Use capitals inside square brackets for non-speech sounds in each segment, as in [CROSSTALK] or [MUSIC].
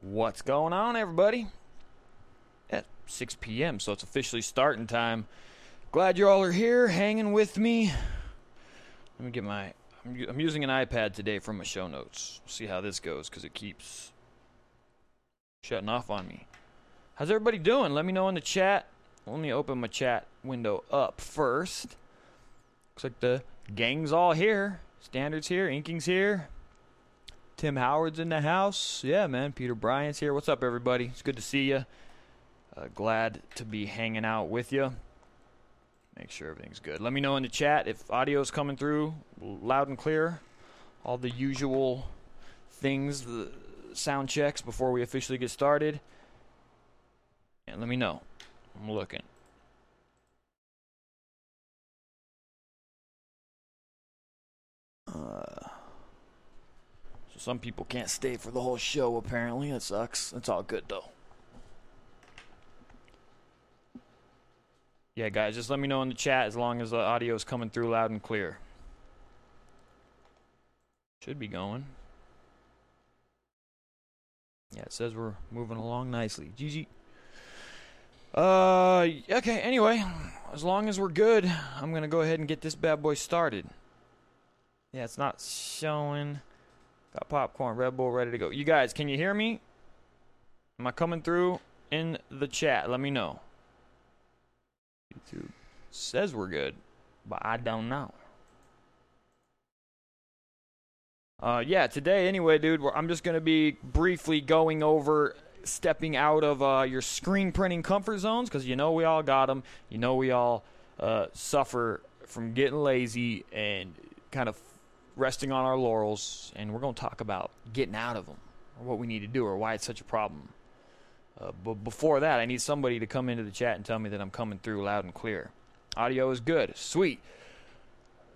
What's going on, everybody? At 6 p.m., so it's officially starting time. Glad you all are here, hanging with me. Let me get my. I'm, using an iPad today for my show notes. See how this goes, because it keeps shutting off on me. How's everybody doing? Let me know in the chat. Let me open my chat window up first. Looks like the gang's all here. Standards here, Inking's here. Tim Howard's in the house. Yeah, man. Peter Bryant's here. What's up, everybody? It's good to see you. Uh, glad to be hanging out with you. Make sure everything's good. Let me know in the chat if audio's coming through loud and clear. All the usual things, the sound checks before we officially get started. And let me know. I'm looking. Uh, so some people can't stay for the whole show, apparently. That sucks. It's all good, though. Yeah, guys, just let me know in the chat as long as the audio is coming through loud and clear. Should be going. Yeah, it says we're moving along nicely. GG. Uh, okay, anyway, as long as we're good, I'm gonna go ahead and get this bad boy started. Yeah, it's not showing. Got popcorn, Red Bull ready to go. You guys, can you hear me? Am I coming through in the chat? Let me know. YouTube says we're good, but I don't know. Uh, yeah, today anyway, dude. we're- I'm just gonna be briefly going over stepping out of uh, your screen printing comfort zones because you know we all got them. You know we all uh, suffer from getting lazy and kind of resting on our laurels, and we're gonna talk about getting out of them or what we need to do or why it's such a problem. Uh, but before that, I need somebody to come into the chat and tell me that I'm coming through loud and clear. Audio is good. Sweet.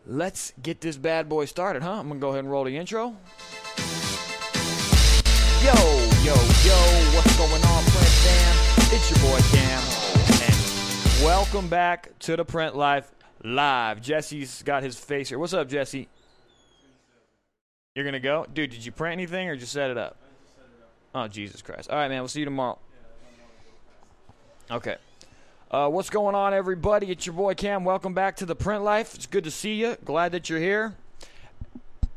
Let's get this bad boy started, huh? I'm gonna go ahead and roll the intro. Yo, yo, yo, what's going on, Print Fam? It's your boy Cam, and welcome back to the Print Life Live. Jesse's got his face here. What's up, Jesse? You're gonna go, dude? Did you print anything or just set it up? Oh, Jesus Christ! All right, man. We'll see you tomorrow. Okay. Uh, what's going on, everybody? It's your boy Cam. Welcome back to the Print Life. It's good to see you. Glad that you're here.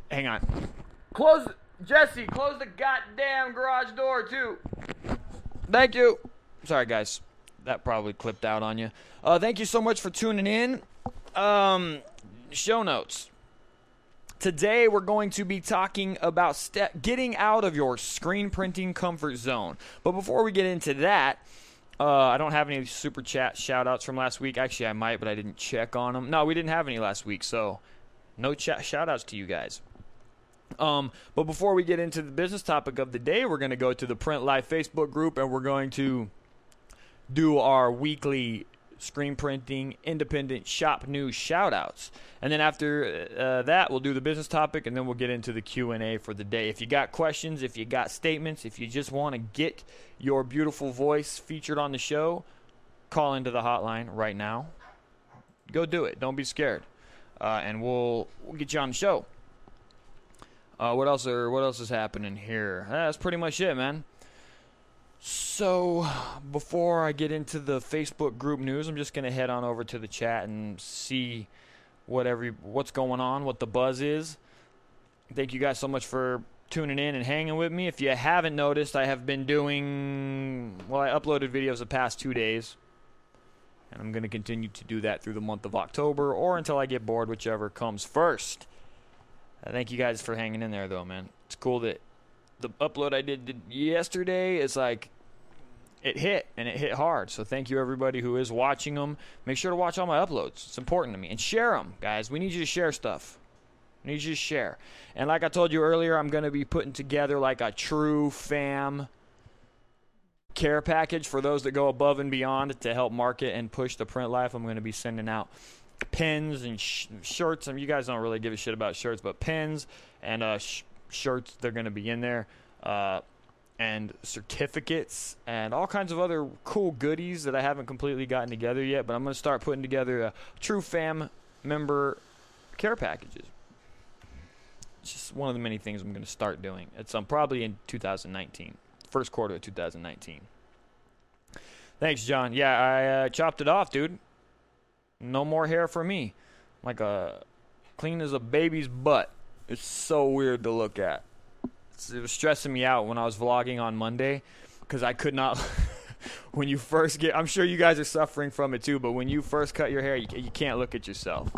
Hang on. Close, Jesse. Close the goddamn garage door too. Thank you. Sorry, guys. That probably clipped out on you. Uh, thank you so much for tuning in. Um, show notes. Today we're going to be talking about ste- getting out of your screen printing comfort zone. But before we get into that, uh, I don't have any super chat shout outs from last week. Actually, I might, but I didn't check on them. No, we didn't have any last week, so no chat shout outs to you guys. Um, but before we get into the business topic of the day, we're going to go to the Print Life Facebook group and we're going to do our weekly screen printing independent shop news shout outs and then after uh, that we'll do the business topic and then we'll get into the q&a for the day. If you got questions if you got statements if you just want to get your beautiful voice featured on the show call into the hotline right now. Go do it. Don't be scared. Uh, and we'll we'll get you on the show. Uh, what else are what else is happening here? That's pretty much it man so, before I get into the Facebook group news, I'm just gonna head on over to the chat and see what every what's going on, what the buzz is. Thank you guys so much for tuning in and hanging with me. If you haven't noticed, I have been doing well. I uploaded videos the past two days, and I'm gonna continue to do that through the month of October or until I get bored, whichever comes first. Uh, thank you guys for hanging in there, though, man. It's cool that the upload I did, yesterday is like it hit and it hit hard. So thank you everybody who is watching them. Make sure to watch all my uploads. It's important to me and share them, guys. We need you to share stuff. We need you to share. And like I told you earlier, I'm going to be putting together like a true fam care package for those that go above and beyond to help market and push the print life. I'm going to be sending out pins and sh- shirts. I mean, you guys don't really give a shit about shirts, but pins and uh, sh- shirts they're going to be in there. Uh, and certificates and all kinds of other cool goodies that I haven't completely gotten together yet. But I'm going to start putting together a true fam member care packages. It's just one of the many things I'm going to start doing. It's um, probably in 2019. first quarter of 2019. Thanks, John. Yeah, I uh, chopped it off, dude. No more hair for me. Like a clean as a baby's butt. It's so weird to look at. it was stressing me out when I was vlogging on Monday because I could not. [LAUGHS] when you first get, I'm sure you guys are suffering from it too. But when you first cut your hair, you, you can't look at yourself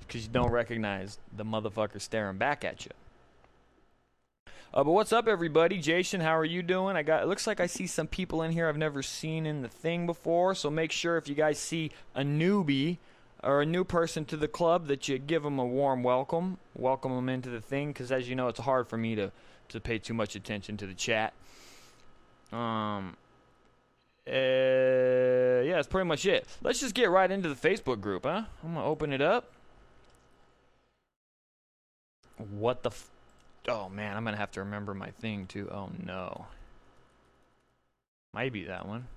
because you don't recognize the motherfucker staring back at you. Uh, but what's up, everybody? Jason, how are you doing? I got. It looks like I see some people in here I've never seen in the thing before. So make sure if you guys see a newbie or a new person to the club that you give them a warm welcome, welcome them into the thing. Because as you know, it's hard for me to to pay too much attention to the chat. Um. Uh, yeah, that's pretty much it. Let's just get right into the Facebook group, huh? I'm gonna open it up. What the? Oh man, I'm gonna have to remember my thing too. Oh no. Might be that one.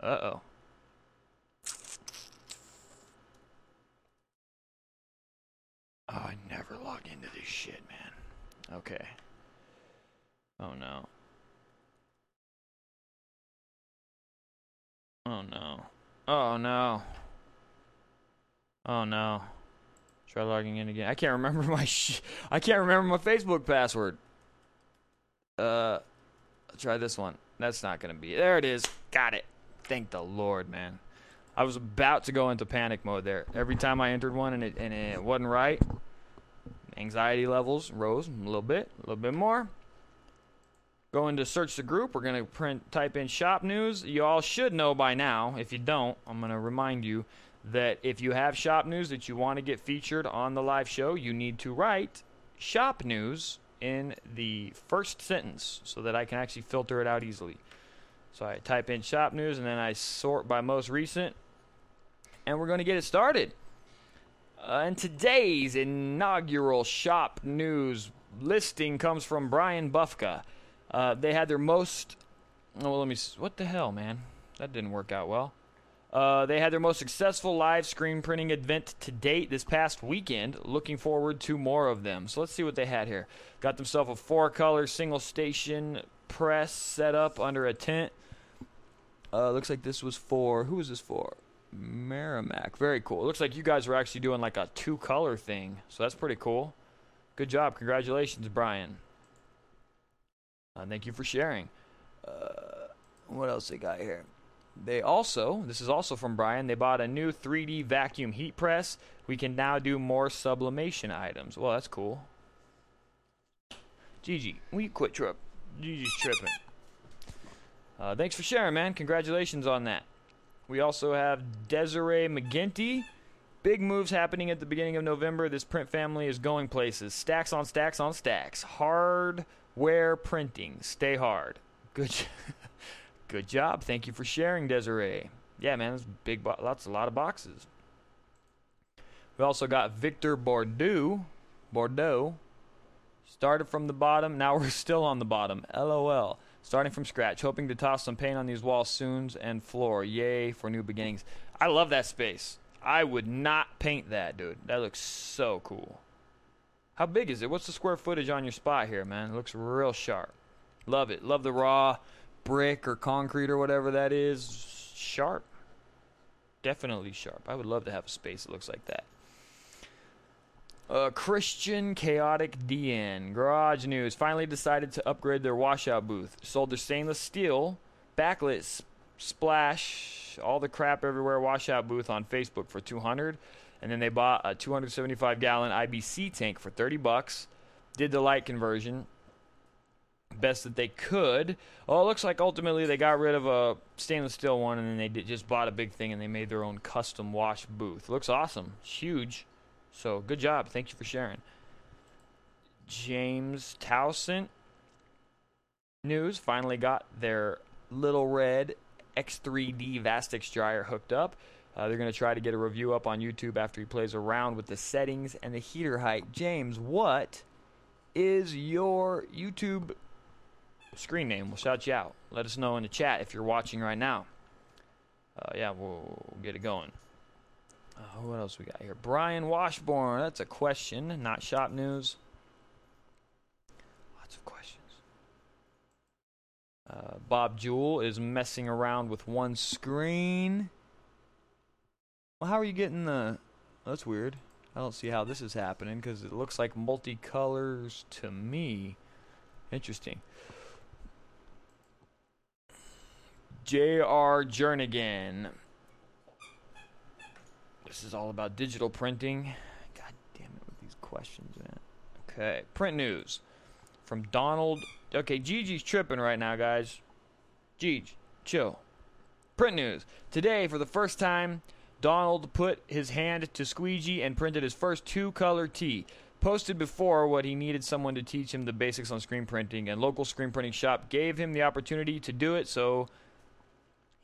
Uh oh. Oh, I never log into this shit, man. Okay. Oh no. Oh no. Oh no. Oh no. Try logging in again. I can't remember [LAUGHS] my sh- I can't remember my Facebook password. Uh, I'll try this one. That's not gonna be. There it is. Got it. Thank the Lord, man. I was about to go into panic mode there. Every time I entered one and it and it wasn't right, anxiety levels rose a little bit, a little bit more. Going to search the group, we're gonna print type in shop news. You all should know by now. If you don't, I'm gonna remind you that if you have shop news that you want to get featured on the live show, you need to write shop news in the first sentence so that I can actually filter it out easily. So I type in shop news and then I sort by most recent, and we're going to get it started. Uh, and today's inaugural shop news listing comes from Brian Bufka. Uh, they had their most. Oh, well, let me. What the hell, man? That didn't work out well. Uh, they had their most successful live screen printing event to date this past weekend. Looking forward to more of them. So let's see what they had here. Got themselves a four color single station press set up under a tent. Uh, looks like this was for. Who was this for? Merrimack. Very cool. It looks like you guys were actually doing like a two color thing. So that's pretty cool. Good job. Congratulations, Brian. Uh, thank you for sharing. Uh, what else they got here? They also, this is also from Brian, they bought a new 3D vacuum heat press. We can now do more sublimation items. Well, that's cool. Gigi, you quit trip? Gigi's tripping. Uh, thanks for sharing, man. Congratulations on that. We also have Desiree McGinty. Big moves happening at the beginning of November. This print family is going places. Stacks on stacks on stacks. Hardware printing. Stay hard. Good. [LAUGHS] Good job. Thank you for sharing, Desiree. Yeah, man, that's big, bo- lots, a lot of boxes. We also got Victor Bordeaux. Bordeaux. Started from the bottom. Now [LAUGHS] we're still on the bottom. LOL. Starting from scratch. Hoping to toss some paint on these walls soon and floor. Yay for new beginnings. I love that space. I would not paint that, dude. That looks so cool. How big is it? What's the square footage on your spot here, man? It looks real sharp. Love it. Love the raw brick or concrete or whatever that is, sharp. Definitely sharp. I would love to have a space that looks like that. Uh, Christian Chaotic DN. Garage News finally decided to upgrade their washout booth. Sold their stainless steel backlit splash all the crap everywhere washout booth on Facebook for 200 and then they bought a 275 gallon IBC tank for 30 bucks. Did the light conversion best that they could. Well, it looks like ultimately they got rid of a stainless steel one and then they did, just bought a big thing and they made their own custom wash booth. Looks awesome. It's huge. So good job. Thank you for sharing. James Towson News finally got their little red X3D Vastex dryer hooked up. Uh, they're going to try to get a review up on YouTube after he plays around with the settings and the heater height. James, what is your YouTube screen name. We'll shout you out. Let us know in the chat if you're watching right now. Uh, yeah, we'll, we'll, get it going. Uh, what else we got here? Brian Washburn. That's a question, not shop news. Lots of questions. Uh, Bob Jewell is messing around with one screen. Well, how are you getting the... That's weird. I don't see how this is happening because it looks like multicolors to me. Interesting. J.R. Jernigan. This is all about digital printing. God damn it with these questions, man. Okay, print news from Donald. Okay, Gigi's tripping right now, guys. Gigi, chill. Print news. Today, for the first time, Donald put his hand to squeegee and printed his first two color T. Posted before what he needed someone to teach him the basics on screen printing, and local screen printing shop gave him the opportunity to do it, so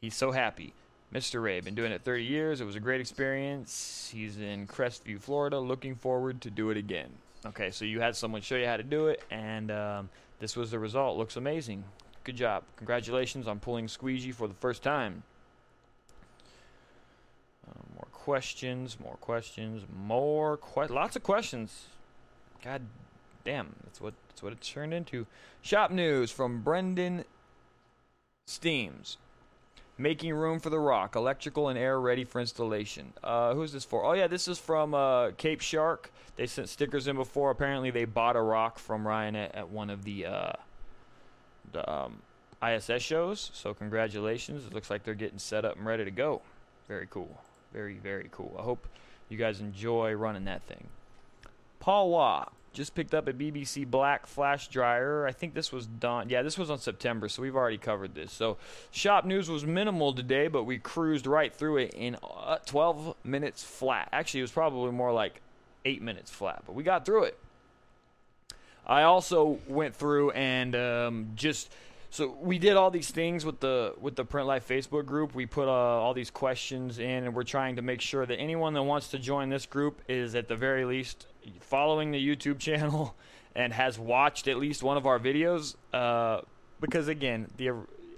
he's so happy. Mr. Ray, been doing it 30 years. It was a great experience. He's in Crestview, Florida. Looking forward to do it again. Okay, so you had someone show you how to do it, and um, this was the result. Looks amazing. Good job. Congratulations on pulling squeegee for the first time. Uh, more questions, more questions, more que- lots of questions. God damn, that's what that's what it turned into. Shop news from Brendan Steams. Making room for the ROQ, electrical and air ready for installation. Uh, who's this for? Oh yeah, this is from uh, Cape Shark. They sent stickers in before. Apparently, they bought a ROQ from Ryan at, at one of the uh, the um, ISS shows. So congratulations! It looks like they're getting set up and ready to go. Very cool. Very very cool. I hope you guys enjoy running that thing. Paul Waugh just picked up a BBC Black flash dryer. I think this was done. Yeah, this was on September, so we've already covered this. So, shop news was minimal today, but we cruised right through it in uh, 12 minutes flat. Actually, it was probably more like 8 minutes flat, but we got through it. I also went through and um, just so we did all these things with the with the Print Life Facebook group. We put uh, all these questions in, and we're trying to make sure that anyone that wants to join this group is at the very least following the YouTube [LAUGHS] channel and has watched at least one of our videos. Uh, because again, the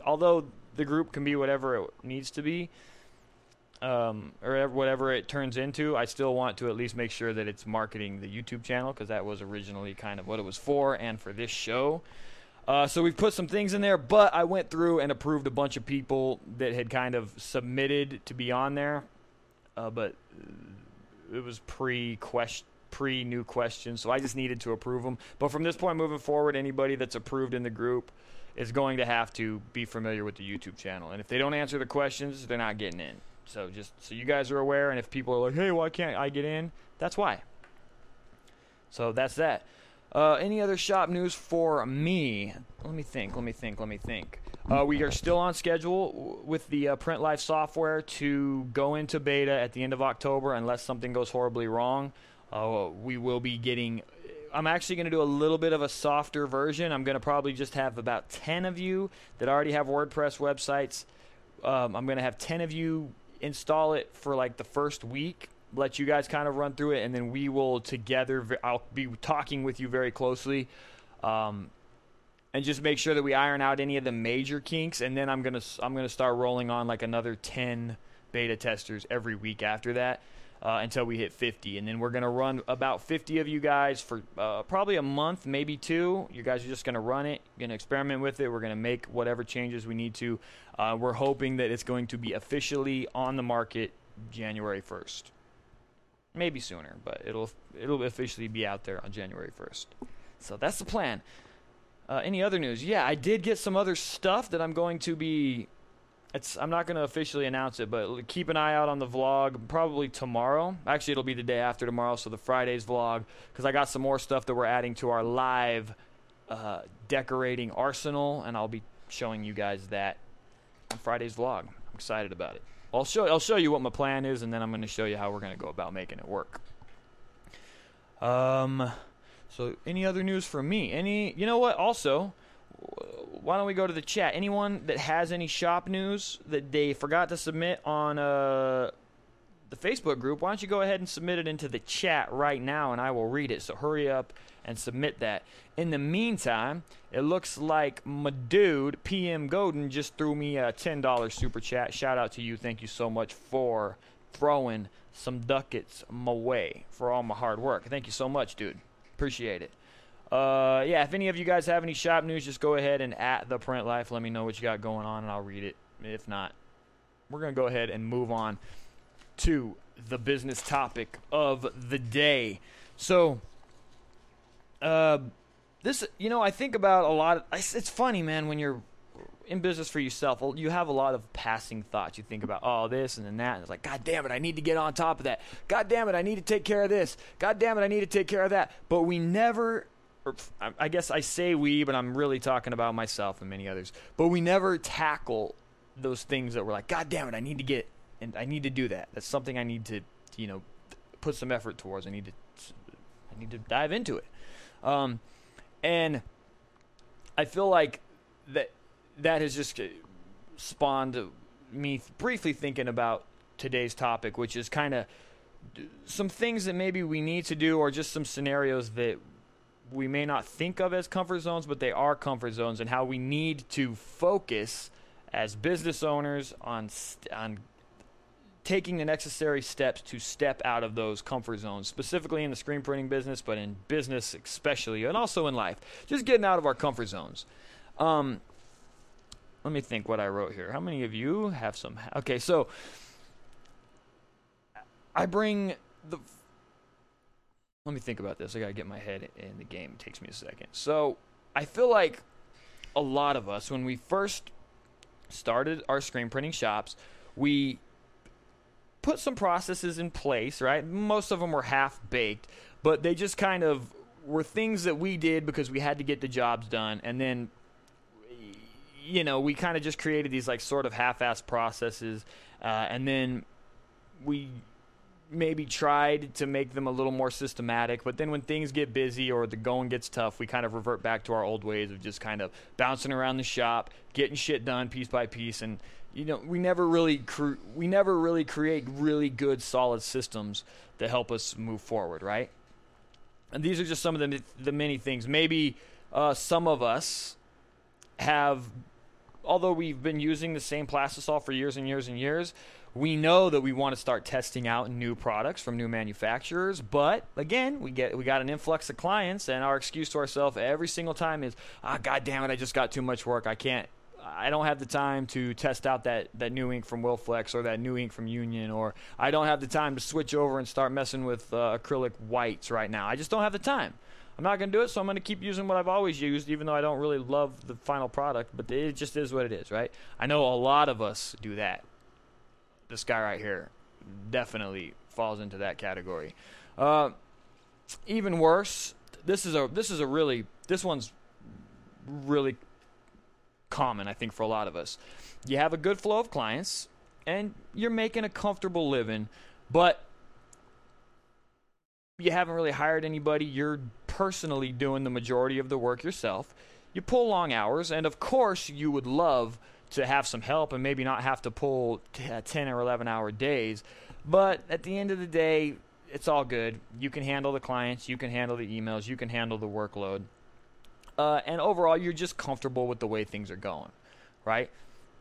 although the group can be whatever it needs to be, um, or whatever it turns into, I still want to at least make sure that it's marketing the YouTube channel because that was originally kind of what it was for, and for this show. Uh, so we've put some things in there, but I went through and approved a bunch of people that had kind of submitted to be on there, uh, but it was pre question pre new questions, so I just needed to approve them. But from this point moving forward, anybody that's approved in the group is going to have to be familiar with the YouTube channel. And if they don't answer the questions, they're not getting in. So just so you guys are aware, and if people are like, "Hey, why can't I get in?" That's why. So that's that. Uh, any other shop news for me? Let me think. Let me think. Let me think. Uh, we are still on schedule with the uh, Print Life software to go into beta at the end of October, unless something goes horribly wrong. Uh, we will be getting. I'm actually going to do a little bit of a softer version. I'm going to probably just have about 10 of you that already have WordPress websites. Um, I'm going to have 10 of you install it for like the first week, let you guys kind of run through it, and then we will together. I'll be talking with you very closely. Um, and just make sure that we iron out any of the major kinks, and then I'm gonna I'm gonna start rolling on like another 10 beta testers every week after that uh, until we hit 50. And then we're going to run about 50 of you guys for uh, probably a month, maybe two. You guys are just going to run it, going to experiment with it. We're going to make whatever changes we need to. Uh, we're hoping that it's going to be officially on the market January 1st. Maybe sooner, but it'll it'll officially be out there on January 1st. So that's the plan. Uh, any other news? Yeah, I did get some other stuff that I'm going to be it's I'm not going to officially announce it, but keep an eye out on the vlog probably tomorrow. Actually, it'll be the day after tomorrow, so the Friday's vlog because I got some more stuff that we're adding to our live uh, decorating arsenal, and I'll be showing you guys that on Friday's vlog. I'm excited about it. I'll show I'll show you what my plan is, and then I'm going to show you how we're going to go about making it work. Um, so any other news from me? Any? You know what? Also why don't we go to the chat? Anyone that has any shop news that they forgot to submit on uh, the Facebook group, why don't you go ahead and submit it into the chat right now and I will read it. So hurry up and submit that. In the meantime, it looks like my dude, PM Godin, just threw me a $10 super chat. Shout out to you. Thank you so much for throwing some ducats my way for all my hard work. Thank you so much, dude. Appreciate it. Uh, yeah, if any of you guys have any shop news, just go ahead and at the print life. Let me know what you got going on, and I'll read it. If not, we're gonna go ahead and move on to the business topic of the day. So, uh, this, you know, I think about a lot. Of, it's funny, man, when you're in business for yourself, you have a lot of passing thoughts. You think about, oh, this and then that. And it's like, God damn it, I need to get on top of that. God damn it, I need to take care of this. God damn it, I need to take care of that. But we never, I guess I say we, but I'm really talking about myself and many others. But we never tackle those things that we're like, God damn it, I need to get, and I need to do that. That's something I need to, you know, put some effort towards. I need to, I need to dive into it. Um, and I feel like that that has just spawned me briefly thinking about today's topic, which is kind of some things that maybe we need to do, or just some scenarios that we may not think of as comfort zones, but they are comfort zones, and how we need to focus as business owners on on taking the necessary steps to step out of those comfort zones, specifically in the screen printing business, but in business especially, and also in life. Just getting out of our comfort zones. Um, let me think what I wrote here. How many of you have some? Okay, so I bring the. Let me think about this. I got to get my head in the game. It takes me a second. So I feel like a lot of us, when we first started our screen printing shops, we put some processes in place, right? Most of them were half baked, but they just kind of were things that we did because we had to get the jobs done. And then, you know, we kind of just created these like sort of half assed processes. Uh, and then we maybe tried to make them a little more systematic, but then when things get busy or the going gets tough, we kind of revert back to our old ways of just kind of bouncing around the shop, getting shit done piece by piece, and you know, we never really cre- we never really create really good solid systems that help us move forward, right? And these are just some of the the many things. Maybe uh, some of us have, although we've been using the same plastisol for years and years and years, we know that we want to start testing out new products from new manufacturers. But again, we get we got an influx of clients, and our excuse to ourselves every single time is, "Ah, oh, god damn it, I just got too much work. I can't I don't have the time to test out that, that new ink from Wilflex or that new ink from Union, or I don't have the time to switch over and start messing with uh, acrylic whites right now. I just don't have the time. I'm not going to do it, so I'm going to keep using what I've always used, even though I don't really love the final product, but it just is what it is, right? I know a lot of us do that. This guy right here definitely falls into that category. Uh, even worse, this is a this is a really this one's really common, I think, for a lot of us. You have a good flow of clients and you're making a comfortable living, but you haven't really hired anybody. You're personally doing the majority of the work yourself. You pull long hours, and of course, you would love to have some help and maybe not have to pull uh, 10 or 11 hour days. But at the end of the day, it's all good. You can handle the clients, you can handle the emails, you can handle the workload uh, and overall you're just comfortable with the way things are going, right?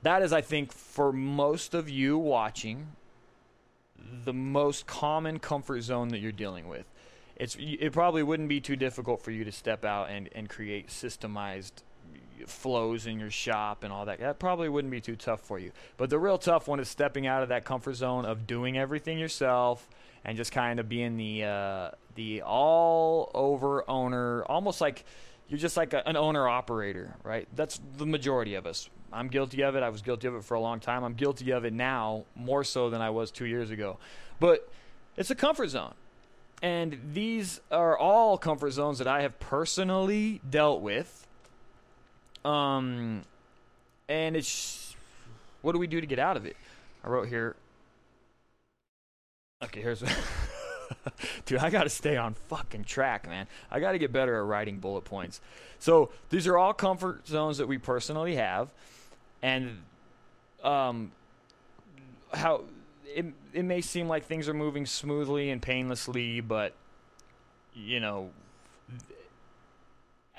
That is, I think, for most of you watching, the most common comfort zone that you're dealing with. It's it probably wouldn't be too difficult for you to step out and, and create systemized flows in your shop and all that. That probably wouldn't be too tough for you. But the real tough one is stepping out of that comfort zone of doing everything yourself and just kind of being the uh, the all over owner, almost like you're just like a, an owner operator, right? That's the majority of us. I'm guilty of it. I was guilty of it for a long time. I'm guilty of it now more so than I was two years ago. But it's a comfort zone. And these are all comfort zones that I have personally dealt with. Um, and it's what do we do to get out of it? I wrote here. Okay, here's. [LAUGHS] [LAUGHS] Dude, I got to stay on fucking track, man. I got to get better at writing bullet points. So these are all comfort zones that we personally have, and um, how it it may seem like things are moving smoothly and painlessly, but you know,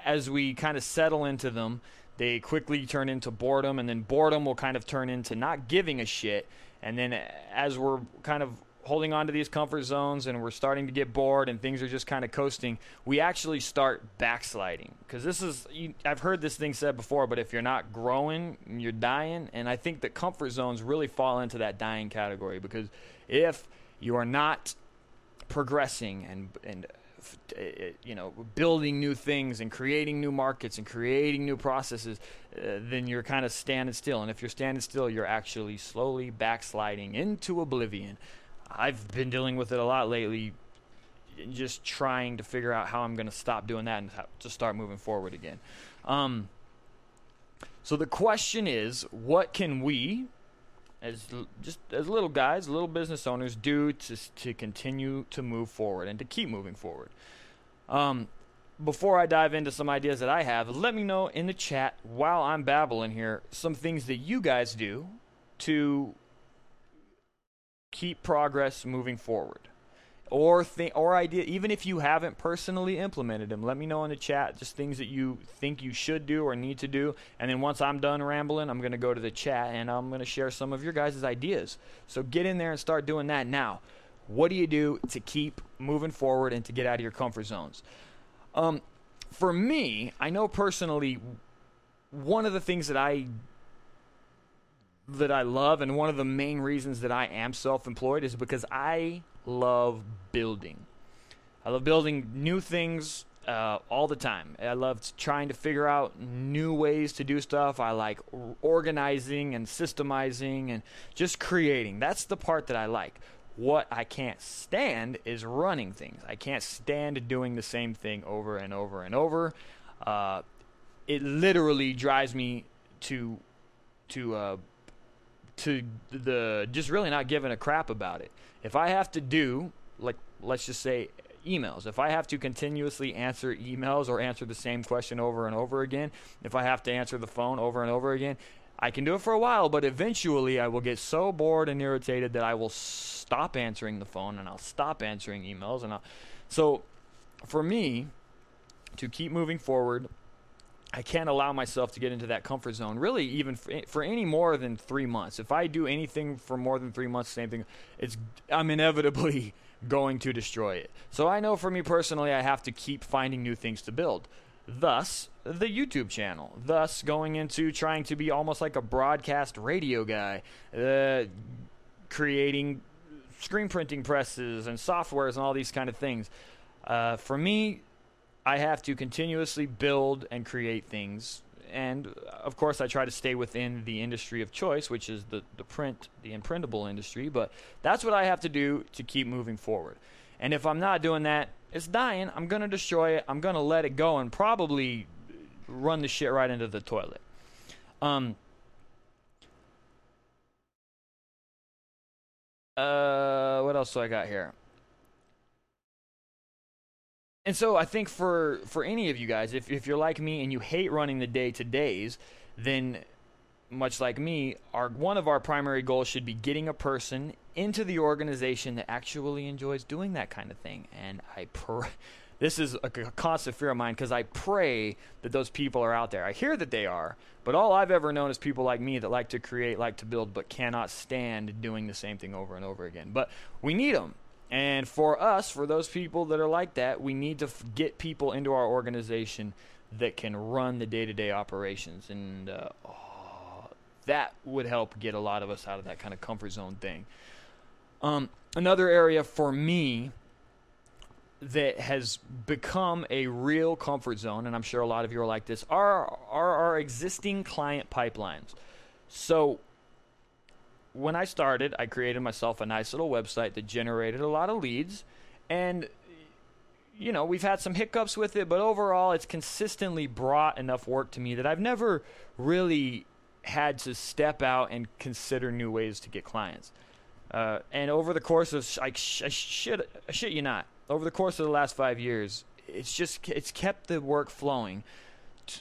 as we kind of settle into them, they quickly turn into boredom, and then boredom will kind of turn into not giving a shit, and then as we're kind of holding on to these comfort zones and we're starting to get bored and things are just kind of coasting, we actually start backsliding. Because this is, you, I've heard this thing said before, but if you're not growing, you're dying. And I think that comfort zones really fall into that dying category because if you are not progressing and, and uh, you know, building new things and creating new markets and creating new processes, uh, then you're kind of standing still. And if you're standing still, you're actually slowly backsliding into oblivion. I've been dealing with it a lot lately, just trying to figure out how I'm going to stop doing that and to start moving forward again. Um, so the question is, what can we, as just as little guys, little business owners, do to to continue to move forward and to keep moving forward? Um, before I dive into some ideas that I have, let me know in the chat while I'm babbling here some things that you guys do to keep progress moving forward. Or th- or idea even if you haven't personally implemented them let me know in the chat just things that you think you should do or need to do. And then once i'm done rambling i'm going to go to the chat and i'm going to share some of your guys' ideas. So get in there and start doing that now. What do you do to keep moving forward and to get out of your comfort zones? Um, for me i know personally one of the things that i that I love, and one of the main reasons that I am self employed is because I love building. I love building new things uh, all the time. I love trying to figure out new ways to do stuff. I like organizing and systemizing and just creating. That's the part that I like. What I can't stand is running things. I can't stand doing the same thing over and over and over. Uh, it literally drives me to to uh, to the just really not giving a crap about it. If I have to do like let's just say emails, if I have to continuously answer emails or answer the same question over and over again, if I have to answer the phone over and over again, I can do it for a while, but eventually I will get so bored and irritated that I will stop answering the phone and I'll stop answering emails and I'll so for me to keep moving forward I can't allow myself to get into that comfort zone, really, even for, for, any more than three months. If I do anything for more than three months, same thing, it's I'm inevitably [LAUGHS] going to destroy it. So I know for me personally, I have to keep finding new things to build. Thus, the YouTube channel. Thus, going into trying to be almost like a broadcast radio guy, uh, creating screen printing presses and softwares and all these kind of things. Uh, for me, I have to continuously build and create things. And of course, I try to stay within the industry of choice, which is the, the print, the imprintable industry. But that's what I have to do to keep moving forward. And if I'm not doing that, it's dying. I'm going to destroy it. I'm going to let it go and probably run the shit right into the toilet. Um, uh, what else do I got here? And so I think for for any of you guys, if if you're like me and you hate running the day to days, then much like me, our one of our primary goals should be getting a person into the organization that actually enjoys doing that kind of thing. And I pray [LAUGHS] this is a constant fear of mine because I pray that those people are out there. I hear that they are, but all I've ever known is people like me that like to create, like to build, but cannot stand doing the same thing over and over again. But we need them. And for us, for those people that are like that, we need to f- get people into our organization that can run the day to day operations. And uh, oh, that would help get a lot of us out of that kind of comfort zone thing. Um, another area for me that has become a real comfort zone, and I'm sure a lot of you are like this, are, are our existing client pipelines. So when I started, I created myself a nice little website that generated a lot of leads. And, you know, we've had some hiccups with it, but overall, it's consistently brought enough work to me that I've never really had to step out and consider new ways to get clients. Uh, and over the course of, I, sh- I, shit, I shit you not, over the course of the last five years, it's just, it's kept the work flowing.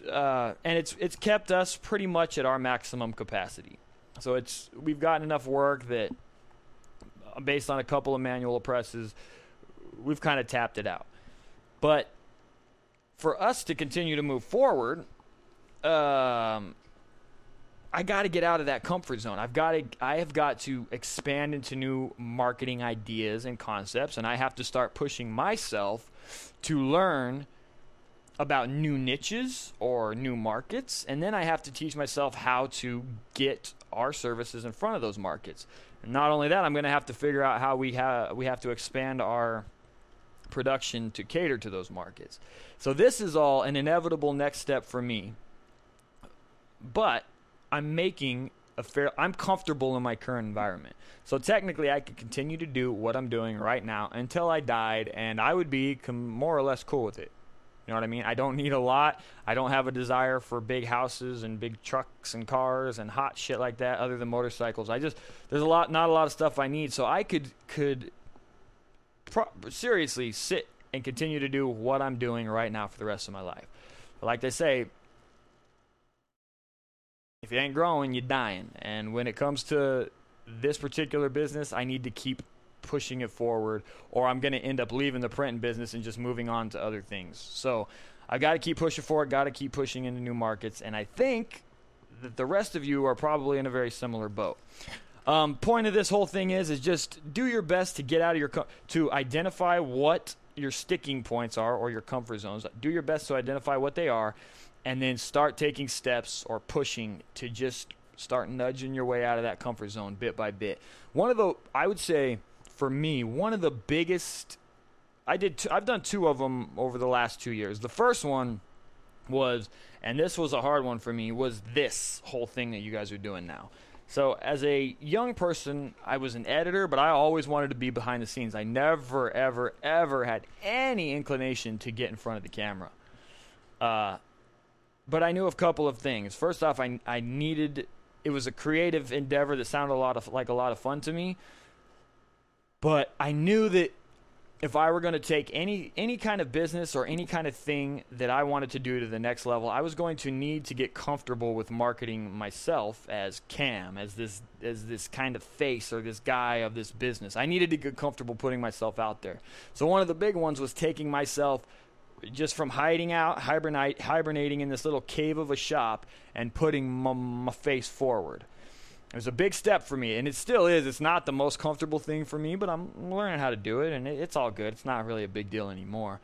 Uh, and it's, it's kept us pretty much at our maximum capacity. So it's we've gotten enough work that, uh, based on a couple of manual presses, we've kind of tapped it out. But for us to continue to move forward, um, I got to get out of that comfort zone. I've got to I have got to expand into new marketing ideas and concepts and I have to start pushing myself to learn about new niches or new markets and then I have to teach myself how to get our services in front of those markets. And not only that, I'm going to have to figure out how we have we have to expand our production to cater to those markets. So this is all an inevitable next step for me. But I'm making a fair I'm comfortable in my current environment. So technically I could continue to do what I'm doing right now until I died and I would be com- more or less cool with it. You know what I mean? I don't need a lot. I don't have a desire for big houses and big trucks and cars and hot shit like that other than motorcycles. I just there's a lot not a lot of stuff I need. So I could could pro- seriously sit and continue to do what I'm doing right now for the rest of my life. But like they say, if you ain't growing, you're dying. And when it comes to this particular business, I need to keep pushing it forward, or I'm going to end up leaving the printing business and just moving on to other things. So I got to keep pushing forward, got to keep pushing into new markets. And I think that the rest of you are probably in a very similar boat. Um, point of this whole thing is is just do your best to get out of your to identify what your sticking points are or your comfort zones. Do your best to identify what they are and then start taking steps or pushing to just start nudging your way out of that comfort zone bit by bit. One of the I would say for me, one of the biggest I did i I've done two of them over the last 2 years. The first one was and this was a hard one for me was this whole thing that you guys are doing now. So, as a young person, I was an editor, but I always wanted to be behind the scenes. I never, ever, ever had any inclination to get in front of the camera. Uh, but I knew a couple of things. First off, I I needed it was a creative endeavor that sounded a lot of like a lot of fun to me. But I knew that if I were going to take any any kind of business or any kind of thing that I wanted to do to the next level, I was going to need to get comfortable with marketing myself as Cam, as this as this kind of face or this guy of this business. I needed to get comfortable putting myself out there. So one of the big ones was taking myself just from hiding out, hibernate, hibernating in this little cave of a shop and putting my, my face forward. It was a big step for me, and it still is. It's not the most comfortable thing for me, but I'm learning how to do it, and it, it's all good. It's not really a big deal anymore.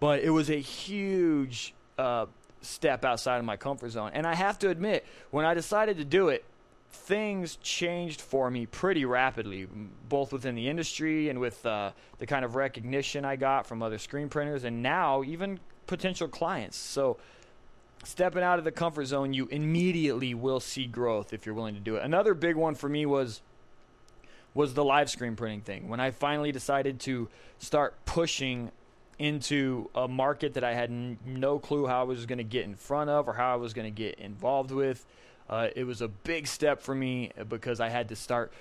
But it was a huge uh, step outside of my comfort zone. And I have to admit, when I decided to do it, things changed for me pretty rapidly, both within the industry and with uh, the kind of recognition I got from other screen printers, and now even potential clients. So, stepping out of the comfort zone, you immediately will see growth if you're willing to do it. Another big one for me was was the live screen printing thing. When I finally decided to start pushing into a market that I had n- no clue how I was going to get in front of or how I was going to get involved with uh, it was a big step for me because I had to start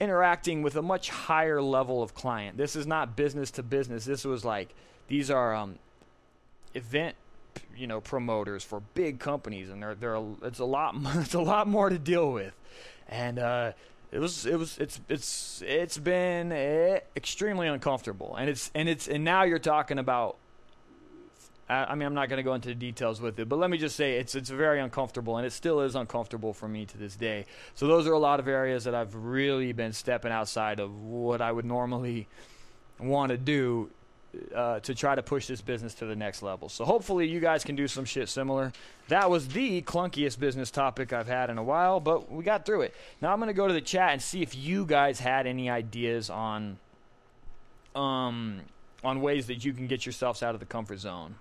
interacting with a much higher level of client. This is not business to business. This was like these are um, event you know promoters for big companies, and they're they're it's a lot [LAUGHS] it's a lot more to deal with, and. Uh, it was it was it's it's it's been eh, extremely uncomfortable and it's and it's and now you're talking about I mean, I'm not going to go into the details with it, but let me just say it's it's very uncomfortable, and it still is uncomfortable for me to this day. So those are a lot of areas that I've really been stepping outside of what I would normally want to do uh, to try to push this business to the next level. So hopefully you guys can do some shit similar. That was the clunkiest business topic I've had in a while, but we got through it. Now I'm going to go to the chat and see if you guys had any ideas on um on ways that you can get yourselves out of the comfort zone.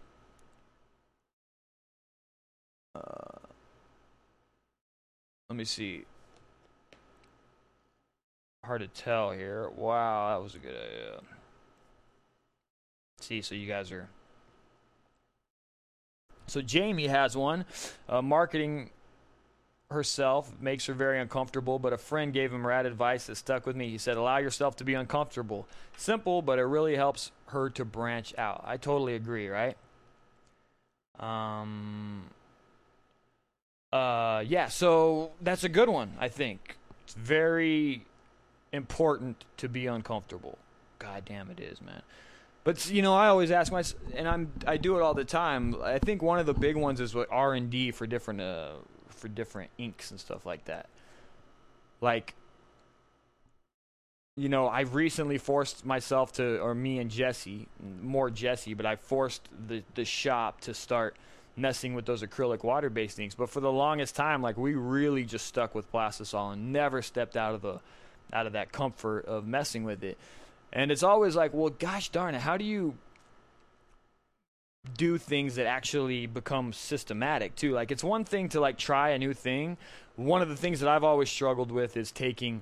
Uh, let me see. Hard to tell here. Wow, that was a good idea. See, so you guys are. So Jamie has one. Uh, marketing herself makes her very uncomfortable, but a friend gave him rad advice that stuck with me. He said, Allow yourself to be uncomfortable. Simple, but it really helps her to branch out. I totally agree, right? Um, uh, yeah, so that's a good one, I think. It's very important to be uncomfortable. God damn it is, man. But you know, I always ask myself, and I'm I do it all the time. I think one of the big ones is what R and D for different uh, for different inks and stuff like that. Like you know, I've recently forced myself to, or me and Jesse, more Jesse, but I forced the, the shop to start messing with those acrylic water based inks. But for the longest time, like we really just stuck with plastisol and never stepped out of the out of that comfort of messing with it. And it's always like, well, gosh darn it, how do you do things that actually become systematic too? Like it's one thing to like try a new thing. One of the things that I've always struggled with is taking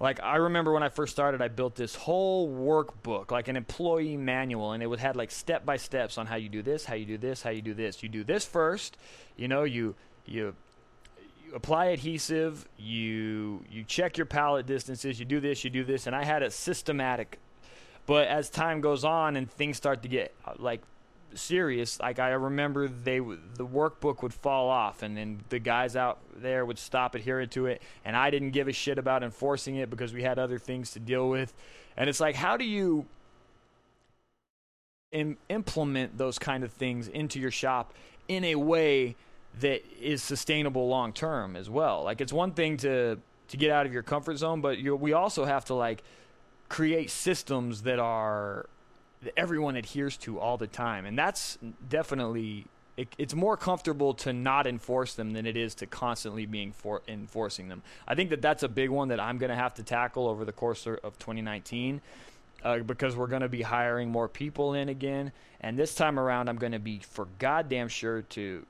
like I remember when I first started, I built this whole workbook, like an employee manual, and it would had like step by steps on how you do this, how you do this, how you do this. You do this first, you know, you you, you apply adhesive, you you check your pallet distances, you do this, you do this, and I had a systematic. But as time goes on and things start to get uh, like serious. Like I remember they the workbook would fall off, and then the guys out there would stop adhering to it, and I didn't give a shit about enforcing it because we had other things to deal with. And it's like, how do you Im- implement those kind of things into your shop in a way that is sustainable long term as well? Like it's one thing to to get out of your comfort zone, but we also have to like create systems that are that everyone adheres to all the time, and that's definitely it, it's more comfortable to not enforce them than it is to constantly being for, enforcing them. I think that that's a big one that I'm going to have to tackle over the course of 2019 uh, because we're going to be hiring more people in again. And this time around, I'm going to be for goddamn sure to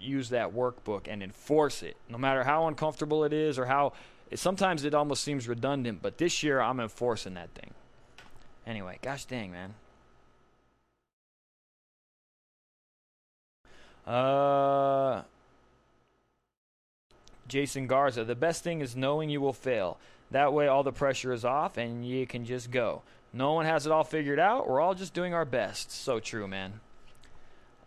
use that workbook and enforce it, no matter how uncomfortable it is or how. Sometimes it almost seems redundant, but this year I'm enforcing that thing. Anyway, gosh dang, man. Uh, Jason Garza. The best thing is knowing you will fail. That way, all the pressure is off and you can just go. No one has it all figured out. We're all just doing our best. So true, man.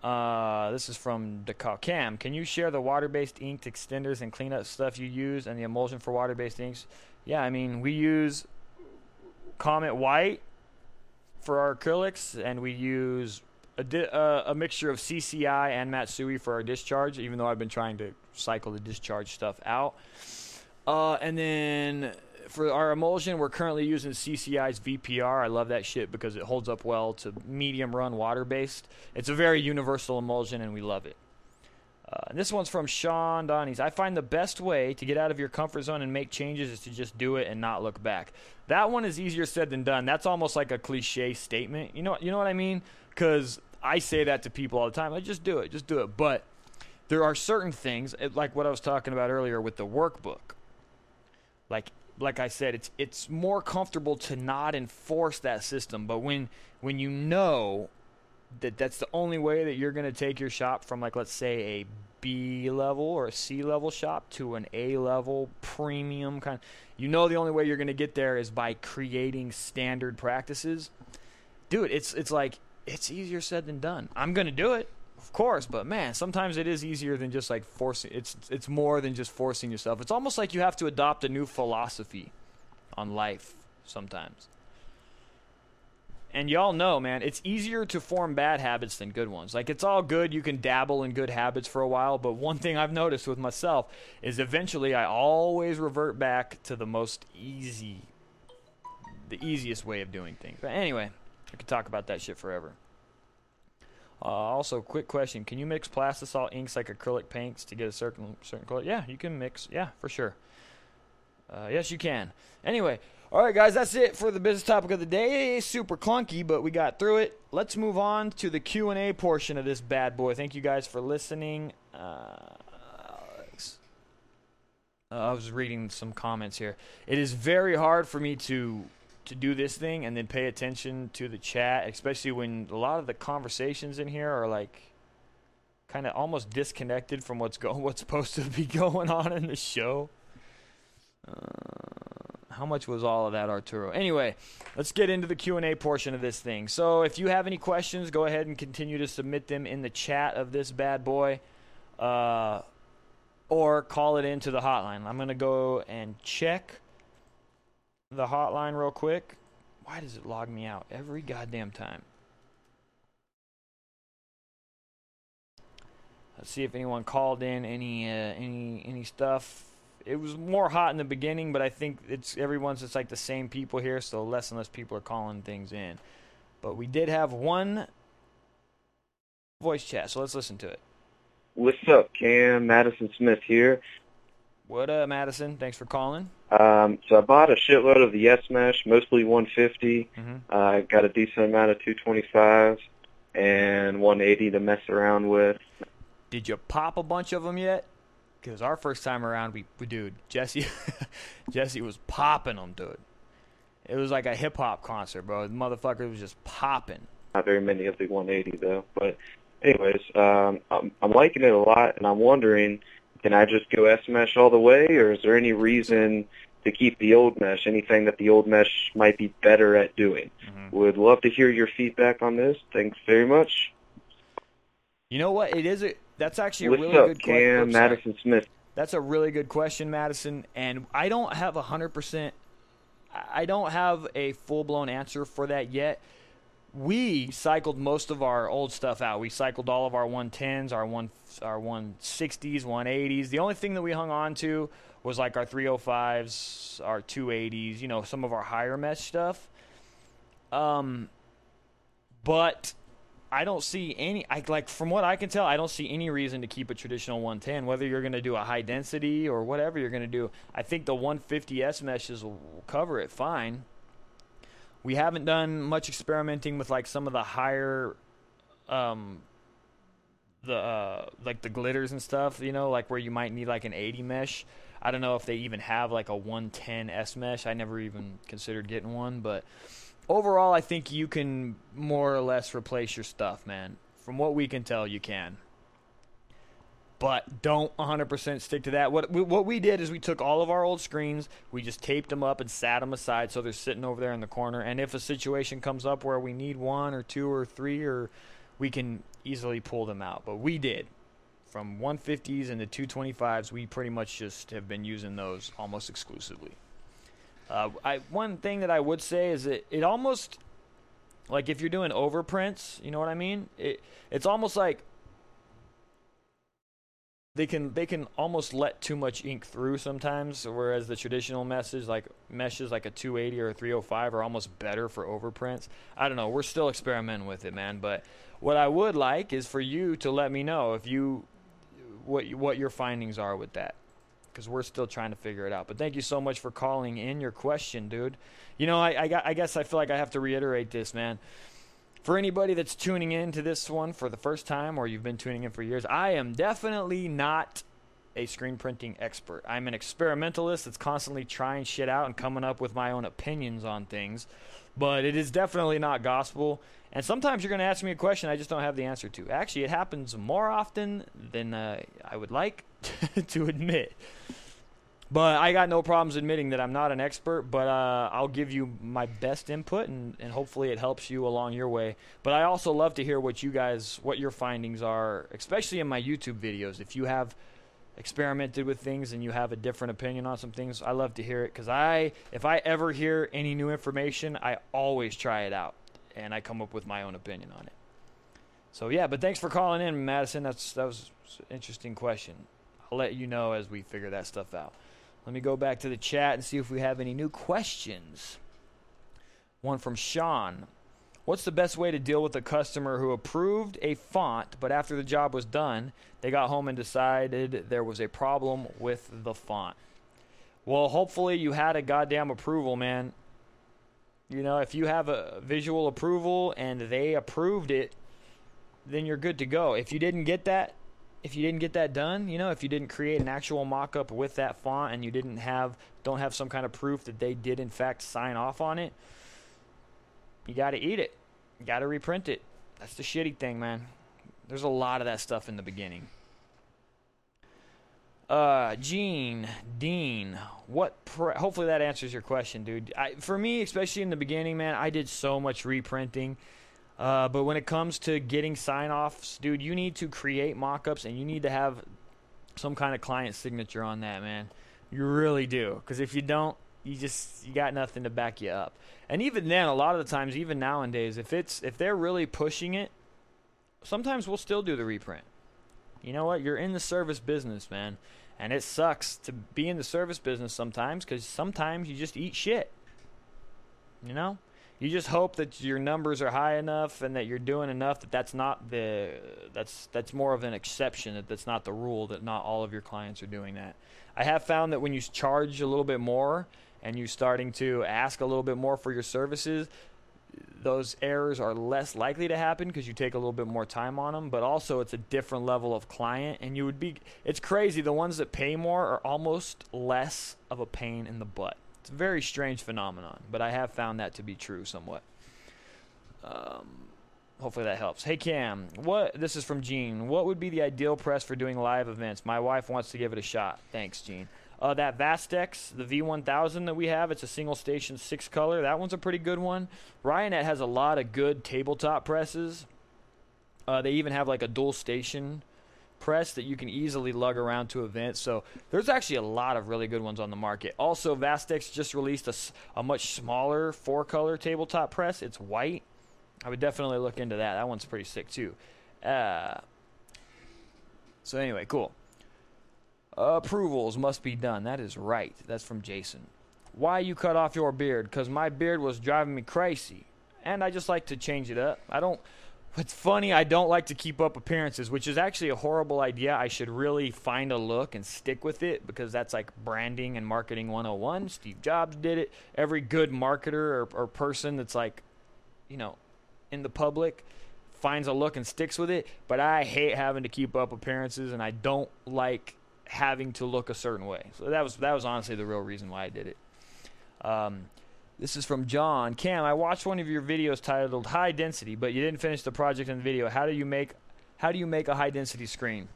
Uh, this is from Dakar. Cam, can you share the water-based ink extenders and cleanup stuff you use and the emulsion for water-based inks? Yeah, I mean we use Comet White for our acrylics, and we use a, di- uh, a mixture of CCI and Matsui for our discharge, even though I've been trying to cycle the discharge stuff out. Uh, and then for our emulsion, we're currently using CCI's VPR. I love that shit because it holds up well to medium run water based. It's a very universal emulsion, and we love it. Uh, and this one's from Sean Donnies. I find the best way to get out of your comfort zone and make changes is to just do it and not look back. That one is easier said than done. That's almost like a cliche statement. You know, you know what I mean? because I say that to people all the time. I just do it, just do it. But there are certain things, like what I was talking about earlier with the workbook. Like like I said, it's it's more comfortable to not enforce that system. But when when you know that that's the only way that you're going to take your shop from like let's say a B level or a C level shop to an A level premium kind. You know the only way you're going to get there is by creating standard practices. Dude, it's it's like it's easier said than done. I'm going to do it, of course, but man, sometimes it is easier than just like forcing. It's it's more than just forcing yourself. It's almost like you have to adopt a new philosophy on life sometimes. And y'all know, man, it's easier to form bad habits than good ones. Like it's all good, you can dabble in good habits for a while, but one thing I've noticed with myself is eventually I always revert back to the most easy the easiest way of doing things. But anyway, I could talk about that shit forever. Uh, also, quick question: Can you mix plastisol inks like acrylic paints to get a certain certain color? Yeah, you can mix. Yeah, for sure. Uh, yes, you can. Anyway, all right, guys, that's it for the business topic of the day. Super clunky, but we got through it. Let's move on to the Q and A portion of this bad boy. Thank you guys for listening. Uh, I was reading some comments here. It is very hard for me to to do this thing and then pay attention to the chat, especially when a lot of the conversations in here are like kind of almost disconnected from what's going [LAUGHS] what's supposed to be going on in the show. Uh, how much was all of that, Arturo? Anyway, let's get into the Q and A portion of this thing. So, if you have any questions, go ahead and continue to submit them in the chat of this bad boy, uh, or call it into the hotline. I'm gonna go and check the hotline real quick. Why does it log me out every goddamn time? Let's see if anyone called in any uh, any any stuff. It was more hot in the beginning, but I think it's everyone's just like the same people here, so less and less people are calling things in. But we did have one voice chat, so let's listen to it. What's up, Cam? Madison Smith here. What up, Madison? Thanks for calling. Um, so I bought a shitload of the S Mesh, mostly 150. Mhm. Uh, I got a decent amount of 225s and 180 to mess around with. Did you pop a bunch of them yet? Because our first time around, we, we dude, Jesse, [LAUGHS] Jesse was popping them, dude. It was like a hip hop concert, bro. The motherfucker was just popping. Not very many of the 180 though. But anyways, um, I'm, I'm liking it a lot, and I'm wondering, can I just go S Mesh all the way, or is there any reason to keep the old mesh? Anything that the old mesh might be better at doing? Mm-hmm. Would love to hear your feedback on this. Thanks very much. You know what? It is a that's actually a What's really up, good Cam? question. Madison Smith. That's a really good question, Madison. And I don't have a hundred percent. I don't have a full blown answer for that yet. We cycled most of our old stuff out. We cycled all of our 110s, our one, our 160s, 180s. The only thing that we hung on to was like our 305s, our 280s. You know, some of our higher mesh stuff. Um, but I don't see any. I like from what I can tell, I don't see any reason to keep a traditional 110. Whether you're going to do a high density or whatever you're going to do, I think the 150s meshes will cover it fine. We haven't done much experimenting with like some of the higher, um, the uh, like the glitters and stuff. You know, like where you might need like an 80 mesh. I don't know if they even have like a 110 S mesh. I never even considered getting one, but overall, I think you can more or less replace your stuff, man. From what we can tell, you can. But don't 100% stick to that. What we, what we did is we took all of our old screens, we just taped them up and sat them aside so they're sitting over there in the corner. And if a situation comes up where we need one or two or three, or we can easily pull them out. But we did. From 150s and the 225s, we pretty much just have been using those almost exclusively. Uh, I one thing that I would say is that it almost like if you're doing overprints, you know what I mean? It it's almost like they can they can almost let too much ink through sometimes, whereas the traditional meshes like meshes like a 280 or a 305 are almost better for overprints. I don't know. We're still experimenting with it, man. But what I would like is for you to let me know if you what you- what your findings are with that because we're still trying to figure it out. But thank you so much for calling in your question, dude. You know, I, I, I guess I feel like I have to reiterate this, man. For anybody that's tuning in to this one for the first time or you've been tuning in for years, I am definitely not a screen printing expert. I'm an experimentalist that's constantly trying shit out and coming up with my own opinions on things. But it is definitely not gospel. And sometimes you're going to ask me a question I just don't have the answer to. Actually, it happens more often than uh, I would like [LAUGHS] to admit. But I got no problems admitting that I'm not an expert, but uh, I'll give you my best input and, and hopefully it helps you along your way. But I also love to hear what you guys, what your findings are, especially in my YouTube videos. If you have experimented with things and you have a different opinion on some things, I love to hear it because I, if I ever hear any new information, I always try it out and I come up with my own opinion on it. So yeah, but thanks for calling in, Madison. That's that was an interesting question. I'll let you know as we figure that stuff out. Let me go back to the chat and see if we have any new questions. One from Sean. What's the best way to deal with a customer who approved a font, but after the job was done, they got home and decided there was a problem with the font? Well, hopefully you had a goddamn approval, man. You know, if you have a visual approval and they approved it, then you're good to go. If you didn't get that, if you didn't get that done, you know, if you didn't create an actual mock-up with that font and you didn't have don't have some kind of proof that they did in fact sign off on it, you got to eat it. You got to reprint it. That's the shitty thing, man. There's a lot of that stuff in the beginning. Uh, Gene, Dean, what? Pre- hopefully that answers your question, dude. I, for me, especially in the beginning, man, I did so much reprinting. Uh, but when it comes to getting sign offs, dude, you need to create mock ups and you need to have some kind of client signature on that, man. You really do. Because if you don't, you just you got nothing to back you up. And even then, a lot of the times, even nowadays, if it's if they're really pushing it, sometimes we'll still do the reprint. You know what? You're in the service business, man. And it sucks to be in the service business sometimes because sometimes you just eat shit. You know? You just hope that your numbers are high enough and that you're doing enough that that's not the that's that's more of an exception that that's not the rule that not all of your clients are doing that. I have found that when you charge a little bit more and you're starting to ask a little bit more for your services, those errors are less likely to happen because you take a little bit more time on them, but also it's a different level of client and you would be it's crazy the ones that pay more are almost less of a pain in the butt. It's a very strange phenomenon, but I have found that to be true somewhat. Um, hopefully that helps. Hey Cam, what this is from Gene. What would be the ideal press for doing live events? My wife wants to give it a shot. Thanks, Gene. Uh, that Vastex, the V1000 that we have, it's a single station six color. That one's a pretty good one. Ryonet has a lot of good tabletop presses. Uh, they even have like a dual station press that you can easily lug around to events. So there's actually a lot of really good ones on the market. Also, Vastex just released a, a much smaller four color tabletop press. It's white. I would definitely look into that. That one's pretty sick too. Uh, so anyway, cool. Approvals must be done. That is right. That's from Jason. Why you cut off your beard? Because my beard was driving me crazy, and I just like to change it up. I don't it's funny, I don't like to keep up appearances, which is actually a horrible idea. I should really find a look and stick with it because that's like branding and marketing 101. Steve Jobs did it. Every good marketer or, or person that's like, you know, in the public finds a look and sticks with it. But I hate having to keep up appearances and I don't like having to look a certain way. So that was that was honestly the real reason why I did it. Um, this is from John. Cam, I watched one of your videos titled High Density, but you didn't finish the project in the video. How do you make how do you make a high density screen?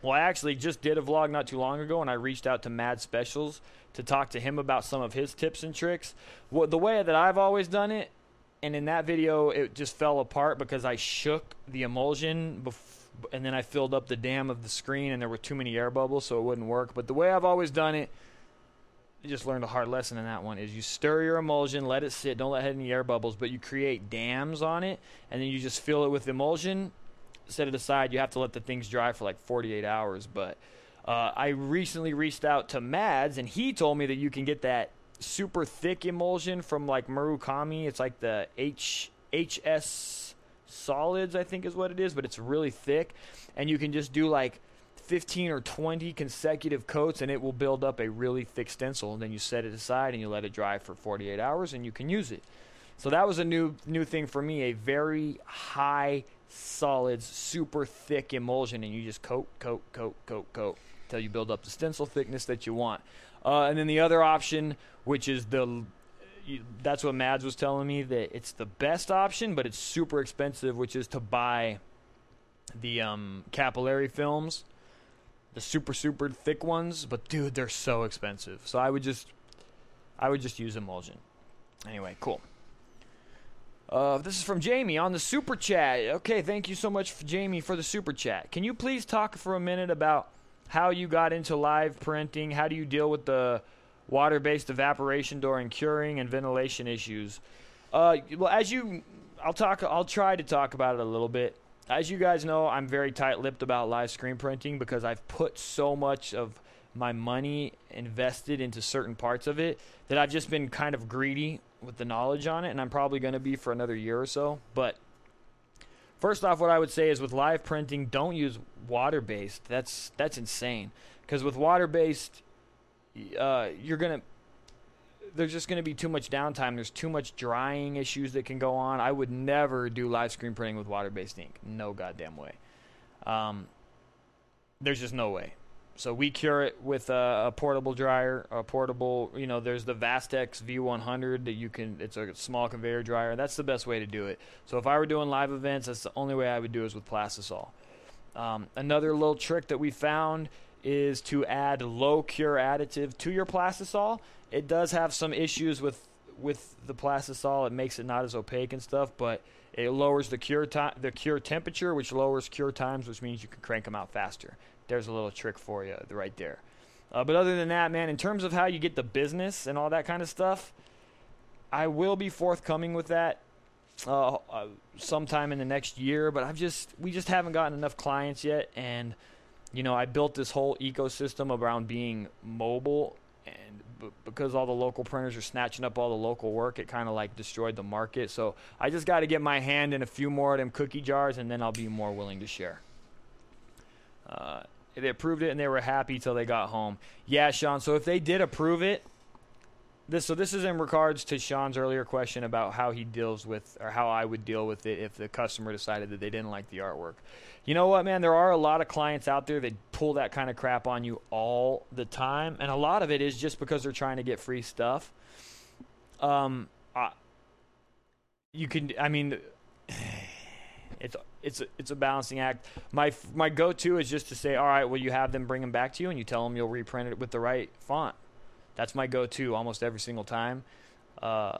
Well, I actually just did a vlog not too long ago and I reached out to Mad Specials to talk to him about some of his tips and tricks. Well, the way that I've always done it, and in that video it just fell apart because I shook the emulsion bef- and then I filled up the dam of the screen and there were too many air bubbles so it wouldn't work. But the way I've always done it I just learned a hard lesson in that one is you stir your emulsion let it sit don't let any air bubbles but you create dams on it and then you just fill it with emulsion set it aside you have to let the things dry for like 48 hours but uh, i recently reached out to mads and he told me that you can get that super thick emulsion from like Murakami. It's like the H HS solids, I think is what it is, but it's really thick, and you can just do like 15 or 20 consecutive coats and it will build up a really thick stencil. And then you set it aside and you let it dry for 48 hours and you can use it. So that was a new new thing for me a very high solids super thick emulsion and you just coat coat coat coat coat until you build up the stencil thickness that you want. Uh, and then the other option which is the that's what mads was telling me that it's the best option but it's super expensive which is to buy the um, capillary films the super super thick ones, but dude, they're so expensive. So I would just I would just use emulsion. Anyway, cool. Uh, this is from Jamie on the super chat. Okay, thank you so much, Jamie, for the super chat. Can you please talk for a minute about how you got into live printing? How do you deal with the water-based evaporation during curing and ventilation issues? Uh, well, as you, I'll talk. I'll try to talk about it a little bit as you guys know, I'm very tight-lipped about live screen printing because I've put so much of my money invested into certain parts of it that I've just been kind of greedy with the knowledge on it, and I'm probably going to be for another year or so. But first off, what I would say is with live printing, don't use water-based. That's that's insane because with water-based, uh, you're gonna there's just going to be too much downtime. There's too much drying issues that can go on. I would never do live screen printing with water-based ink. No goddamn way. Um, there's just no way. So we cure it with a, a, portable dryer, a portable. You know, there's the Vastex V100 that you can. It's a small conveyor dryer. That's the best way to do it. So if I were doing live events, that's the only way I would do is with Plastisol. Um, another little trick that we found is to add low cure additive to your Plastisol it does have some issues with with the plastisol. It makes it not as opaque and stuff, but it lowers the cure time, the cure temperature, which lowers cure times, which means you can crank them out faster. There's a little trick for you right there. Uh, but other than that, man, in terms of how you get the business and all that kind of stuff, I will be forthcoming with that uh, uh, sometime in the next year. But I've just we just haven't gotten enough clients yet, and you know, I built this whole ecosystem around being mobile, and b- because all the local printers are snatching up all the local work, it kind of like destroyed the market. So I just got to get my hand in a few more of them cookie jars, and then I'll be more willing to share. Uh, they approved it and they were happy till they got home. Yeah, Sean. So if they did approve it, this so this is in regards to Sean's earlier question about how he deals with or how I would deal with it if the customer decided that they didn't like the artwork. You know what, man? There are a lot of clients out there that pull that kind of crap on you all the time, and a lot of it is just because they're trying to get free stuff. Um, I, you can, I mean, [SIGHS] it's it's a, it's a balancing act. My my go to is just to say, all right, well, you have them bring them back to you, and you tell them you'll reprint it with the right font. That's my go to almost every single time. Uh,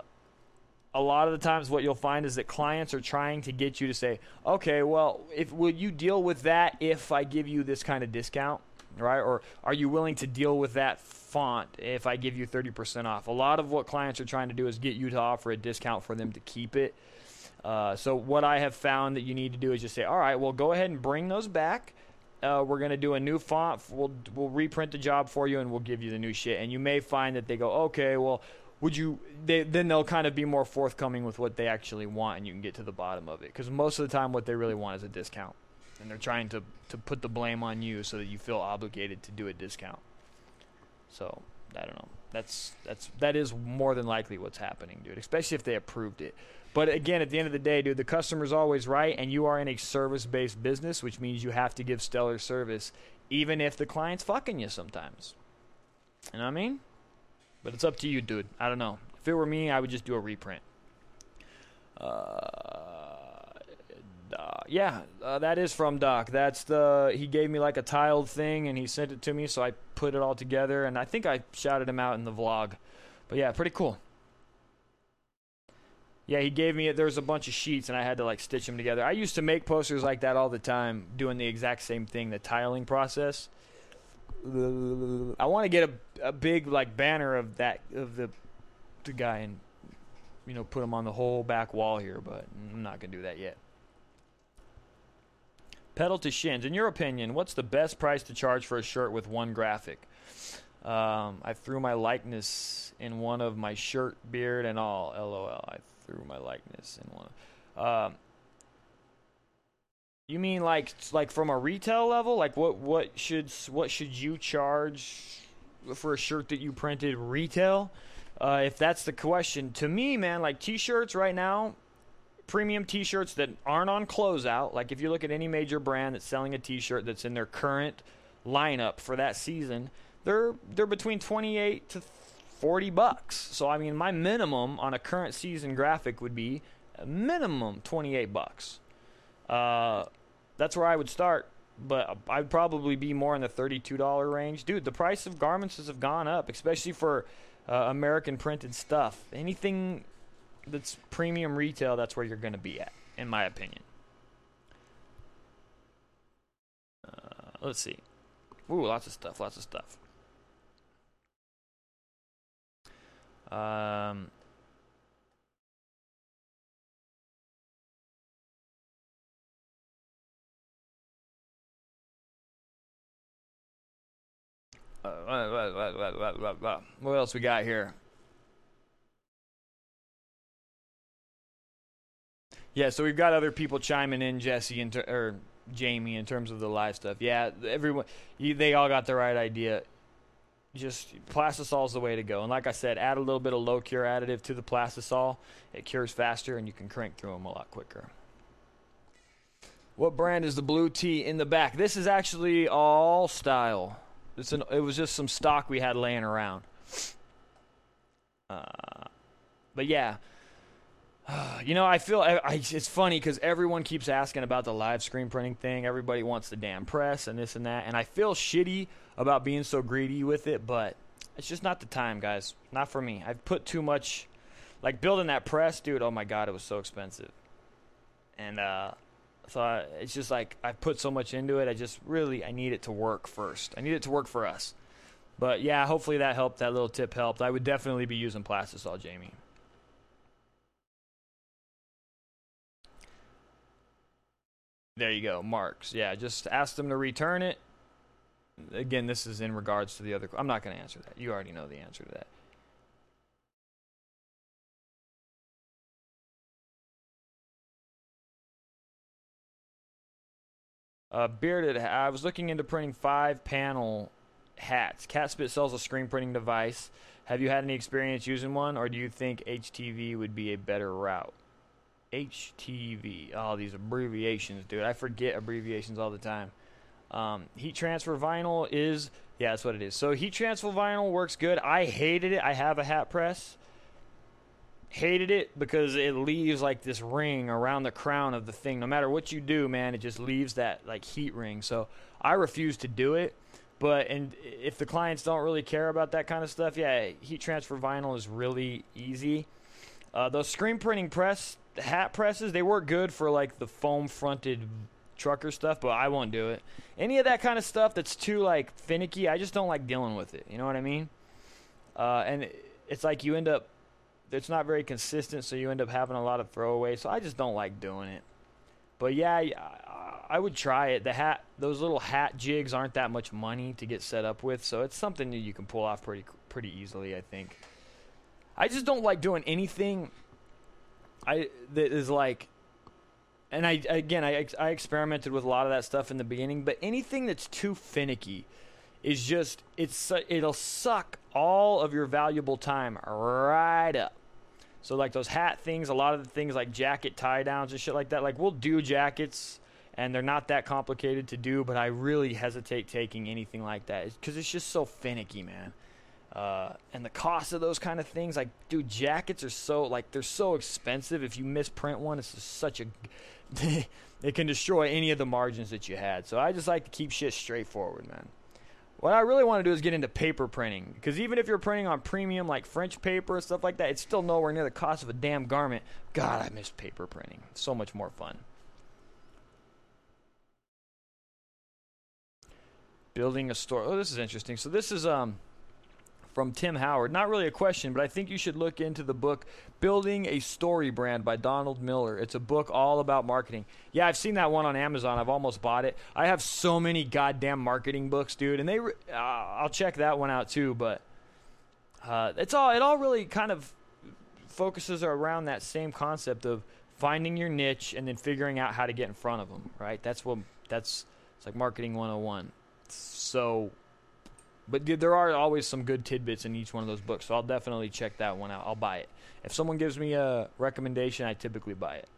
a lot of the times, what you'll find is that clients are trying to get you to say, okay, well, if will you deal with that if I give you this kind of discount, right? Or are you willing to deal with that font if I give you 30% off? A lot of what clients are trying to do is get you to offer a discount for them to keep it. Uh, so what I have found that you need to do is just say, all right, well, go ahead and bring those back. Uh, we're gonna do a new font. We'll we'll reprint the job for you, and we'll give you the new shit. And you may find that they go, okay, well, would you? They, then they'll kind of be more forthcoming with what they actually want, and you can get to the bottom of it. Because most of the time, what they really want is a discount, and they're trying to to put the blame on you so that you feel obligated to do a discount. So I don't know. That's that's that is more than likely what's happening, dude. Especially if they approved it. But again, at the end of the day, dude, the customer's always right, and you are in a service-based business, which means you have to give stellar service, even if the client's fucking you sometimes. You know what I mean? But it's up to you, dude. I don't know. If it were me, I would just do a reprint. Uh, uh, yeah, uh, that is from Doc. That's the he gave me like a tiled thing and he sent it to me, so I put it all together and I think I shouted him out in the vlog. But yeah, pretty cool. Yeah, he gave me it. There's a bunch of sheets and I had to like stitch them together. I used to make posters like that all the time, doing the exact same thing, the tiling process. I want to get a, a big like banner of that of the the guy and you know put him on the whole back wall here, but I'm not gonna do that yet. Pedal to shins. In your opinion, what's the best price to charge for a shirt with one graphic? Um, I threw my likeness in one of my shirt, beard, and all. LOL. I threw my likeness in one. Um, you mean like like from a retail level? Like what what should what should you charge for a shirt that you printed retail? Uh, if that's the question, to me, man, like t-shirts right now, premium t-shirts that aren't on closeout. Like if you look at any major brand that's selling a t-shirt that's in their current lineup for that season, they're they're between 28 to 40 bucks. So I mean, my minimum on a current season graphic would be a minimum 28 bucks. Uh, that's where I would start, but I'd probably be more in the $32 range. Dude, the price of garments has have gone up, especially for uh, American printed stuff. Anything that's premium retail, that's where you're going to be at, in my opinion. Uh, let's see. Ooh, lots of stuff, lots of stuff. Um, uh, what else we got here? Yeah, so we've got other people chiming in, Jesse and or Jamie, in terms of the live stuff. Yeah, everyone, you, they all got the right idea. Just plastisol is the way to go. And like I said, add a little bit of low cure additive to the plastisol. It cures faster, and you can crank through them a lot quicker. What brand is the blue tee in the back? This is actually all style. It's an, it was just some stock we had laying around. Uh, but yeah, [SIGHS] you know, I feel I, I, it's funny because everyone keeps asking about the live screen printing thing. Everybody wants the damn press and this and that, and I feel shitty about being so greedy with it, but it's just not the time, guys. Not for me. I've put too much, like building that press, dude. Oh my god, it was so expensive, and uh, so I, it's just like I put so much into it. I just really I need it to work first. I need it to work for us. But yeah, hopefully that helped. That little tip helped. I would definitely be using Plastisol, Jamie. There you go, marks. Yeah, just ask them to return it. again, this is in regards to the other. I'm not going to answer that. You already know the answer to that. Uh, bearded. I was looking into printing five panel hats. Catspit sells a screen printing device. Have you had any experience using one, or do you think HTV would be a better route? HTV. Oh, these abbreviations, dude. I forget abbreviations all the time. Um, heat transfer vinyl is yeah, that's what it is. So heat transfer vinyl works good. I hated it. I have a hat press. Hated it because it leaves like this ring around the crown of the thing. No matter what you do, man, it just leaves that like heat ring. So I refuse to do it. But and if the clients don't really care about that kind of stuff, yeah, heat transfer vinyl is really easy. Uh, those screen printing press hat presses, they work good for like the foam fronted trucker stuff, but I won't do it. Any of that kind of stuff that's too like finicky, I just don't like dealing with it. You know what I mean? Uh, and it's like you end up, it's not very consistent, so you end up having a lot of throwaways. So I just don't like doing it. But yeah, I, I would try it. The hat, those little hat jigs aren't that much money to get set up with, so it's something that you can pull off pretty pretty easily. I think. I just don't like doing anything. I that is like and I again I I experimented with a lot of that stuff in the beginning, but anything that's too finicky is just it's it'll suck all of your valuable time right up. So like those hat things, a lot of the things like jacket tie downs and shit like that. Like we'll do jackets and they're not that complicated to do, but I really hesitate taking anything like that because it's just so finicky, man. Uh, and the cost of those kind of things, like, dude, jackets are so like they're so expensive. If you misprint one, it's just such a [LAUGHS] it can destroy any of the margins that you had. So I just like to keep shit straightforward, man. What I really want to do is get into paper printing because even if you're printing on premium like French paper and stuff like that, it's still nowhere near the cost of a damn garment. God, I miss paper printing. It's so much more fun. Building a store. Oh, this is interesting. So this is um from Tim Howard. Not really a question, but I think you should look into the book Building a Story Brand by Donald Miller. It's a book all about marketing. Yeah, I've seen that one on Amazon. I've almost bought it. I have so many goddamn marketing books, dude, and they uh, I'll check that one out too, but uh, it's all it all really kind of focuses around that same concept of finding your niche and then figuring out how to get in front of them, right? That's what that's it's like marketing 101. So but there are always some good tidbits in each one of those books, so I'll definitely check that one out. I'll buy it. If someone gives me a recommendation, I typically buy it.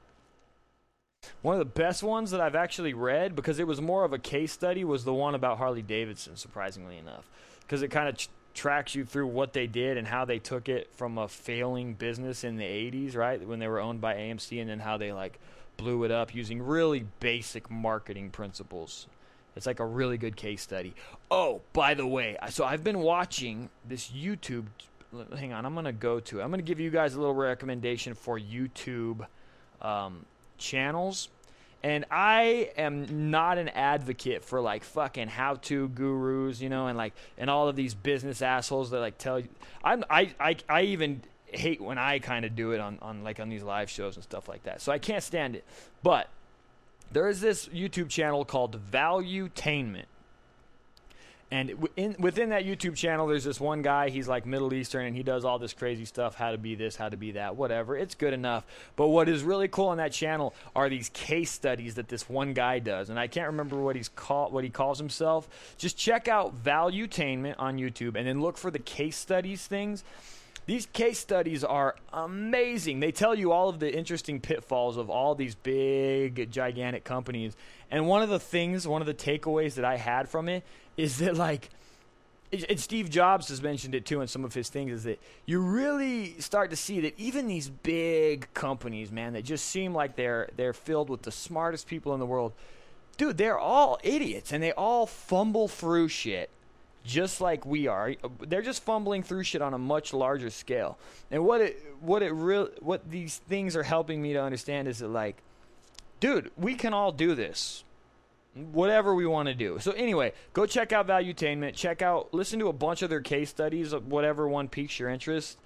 One of the best ones that I've actually read, because it was more of a case study, was the one about Harley Davidson, surprisingly enough. Because it kind of tracks you through what they did and how they took it from a failing business in the 80s, right? When they were owned by AMC, and then how they like blew it up using really basic marketing principles. It's like a really good case study. Oh, by the way, so I've been watching this YouTube. Hang on, I'm gonna go to. I'm gonna give you guys a little recommendation for YouTube um, channels. And I am not an advocate for like fucking how-to gurus, you know, and like and all of these business assholes that like tell you. I'm I I, I even hate when I kind of do it on on like on these live shows and stuff like that. So I can't stand it. But there is this YouTube channel called Valuetainment. And in, within that YouTube channel, there's this one guy. He's like Middle Eastern, and he does all this crazy stuff: how to be this, how to be that, whatever. It's good enough. But what is really cool on that channel are these case studies that this one guy does, and I can't remember what he's called, what he calls himself. Just check out Valuetainment on YouTube, and then look for the case studies things. These case studies are amazing. They tell you all of the interesting pitfalls of all these big, gigantic companies. And one of the things, one of the takeaways that I had from it is that, like, and Steve Jobs has mentioned it too in some of his things, is that you really start to see that even these big companies, man, that just seem like they're they're filled with the smartest people in the world, dude, they're all idiots and they all fumble through shit just like we are. They're just fumbling through shit on a much larger scale. And what it what it real what these things are helping me to understand is that like dude, we can all do this. Whatever we want to do. So anyway, go check out Valuetainment. Check out listen to a bunch of their case studies, whatever one piques your interest.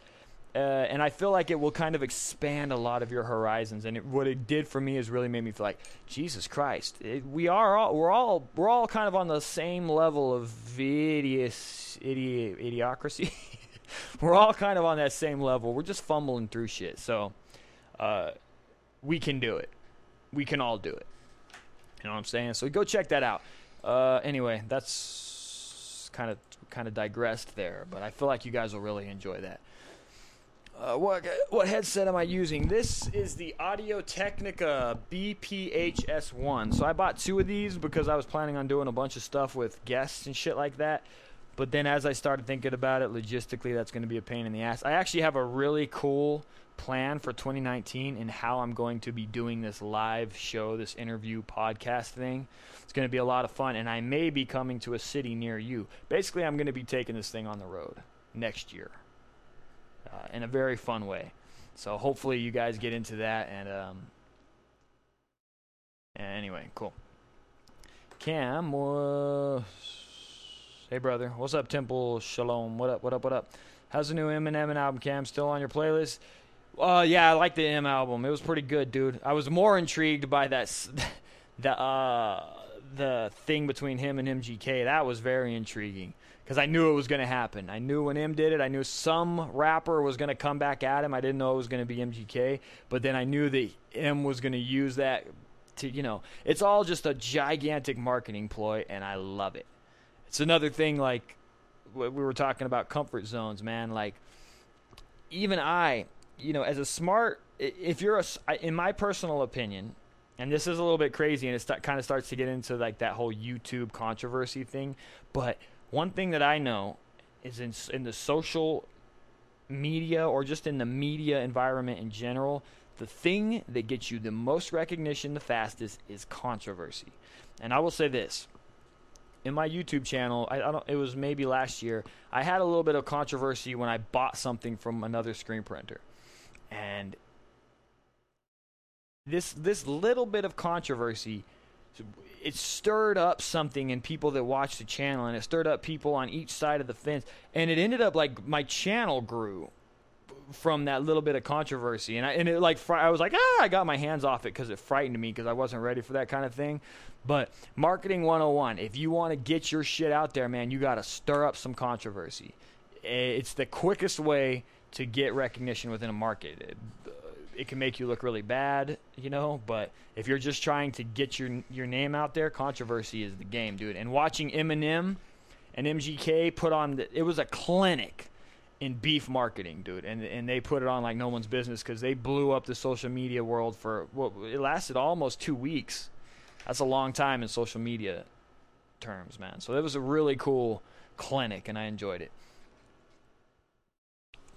Uh, and I feel like it will kind of expand a lot of your horizons. And it, what it did for me is really made me feel like Jesus Christ. It, we are all we're all we're all kind of on the same level of idios, idi, idiocracy. [LAUGHS] we're all kind of on that same level. We're just fumbling through shit. So uh, we can do it. We can all do it. You know what I'm saying? So go check that out. Uh, anyway, that's kind of kind of digressed there, but I feel like you guys will really enjoy that. Uh, what what headset am I using? This is the Audio Technica BPHS1. So I bought two of these because I was planning on doing a bunch of stuff with guests and shit like that. But then as I started thinking about it logistically, that's going to be a pain in the ass. I actually have a really cool plan for 2019 and how I'm going to be doing this live show, this interview podcast thing. It's going to be a lot of fun, and I may be coming to a city near you. Basically, I'm going to be taking this thing on the road next year in a very fun way. So hopefully you guys get into that. And um, anyway, cool. Cam, uh, hey brother, what's up, Temple Shalom? What up? What up? What up? How's the new Eminem and album, Cam? Still on your playlist? Uh, yeah, I like the M album. It was pretty good, dude. I was more intrigued by that, [LAUGHS] the uh, the thing between him and MGK. That was very intriguing because I knew it was going to happen. I knew when M did it, I knew some rapper was going to come back at him. I didn't know it was going to be MGK, but then I knew that M was going to use that to, you know, it's all just a gigantic marketing ploy, and I love it. It's another thing like we were talking about comfort zones, man. Like even I, you know, as a smart, if you're a, in my personal opinion, and this is a little bit crazy, and it kind of starts to get into like that whole YouTube controversy thing, but one thing that I know is in in the social media or just in the media environment in general, the thing that gets you the most recognition the fastest is controversy. And I will say this. In my YouTube channel, I, I don't it was maybe last year, I had a little bit of controversy when I bought something from another screen printer. And this this little bit of controversy it stirred up something in people that watched the channel and it stirred up people on each side of the fence and it ended up like my channel grew from that little bit of controversy and I and it like I was like ah I got my hands off it cuz it frightened me cuz I wasn't ready for that kind of thing. But marketing 101 if you want to get your shit out there man you got to stir up some controversy. It's the quickest way to get recognition within a market it can make you look really bad, you know. But if you're just trying to get your your name out there, controversy is the game, dude. And watching Eminem and MGK put on the, it was a clinic in beef marketing, dude. And and they put it on like no one's business because they blew up the social media world for what well, it lasted almost two weeks. That's a long time in social media terms, man. So it was a really cool clinic, and I enjoyed it.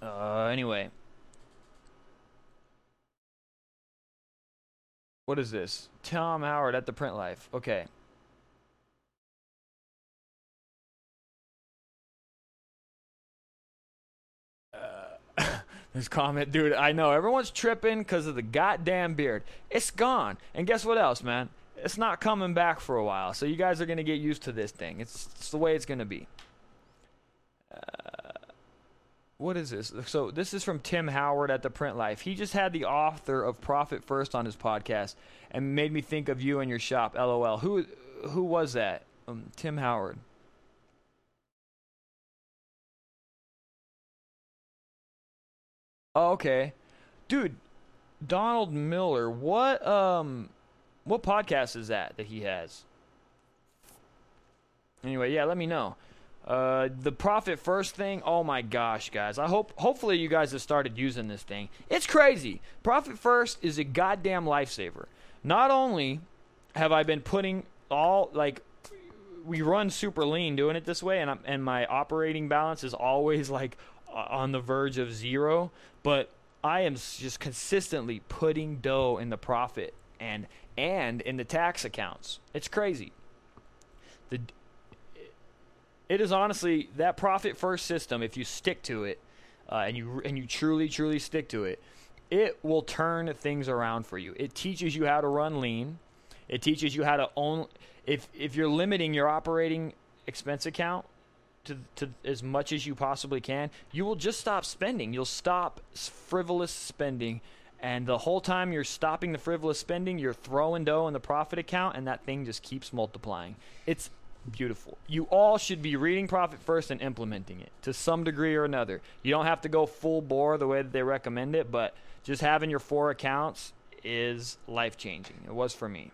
Uh, anyway, What is this? Tom Howard at the Print Life. Okay. Uh, [COUGHS] this comment, dude, I know everyone's tripping because of the goddamn beard. It's gone. And guess what else, man? It's not coming back for a while. So you guys are going to get used to this thing. It's, it's the way it's going to be. Uh, what is this? So this is from Tim Howard at the Print Life. He just had the author of Profit First on his podcast and made me think of you and your shop. LOL. Who who was that? Um, Tim Howard. Oh, okay, dude. Donald Miller. What um, what podcast is that that he has? Anyway, yeah, let me know. Uh, the profit first thing, oh my gosh, guys. I hope hopefully you guys have started using this thing. It's crazy. Profit first is a goddamn lifesaver. Not only have I been putting all like we run super lean doing it this way and I'm, and my operating balance is always like on the verge of zero, but I am just consistently putting dough in the profit and and in the tax accounts. It's crazy. The it is honestly that profit first system. If you stick to it, uh, and you and you truly truly stick to it, it will turn things around for you. It teaches you how to run lean. It teaches you how to own. If if you're limiting your operating expense account to, to as much as you possibly can, you will just stop spending. You'll stop frivolous spending. And the whole time you're stopping the frivolous spending, you're throwing dough in the profit account, and that thing just keeps multiplying. It's beautiful. You all should be reading Profit First and implementing it to some degree or another. You don't have to go full bore the way that they recommend it, but just having your four accounts is life changing. It was for me.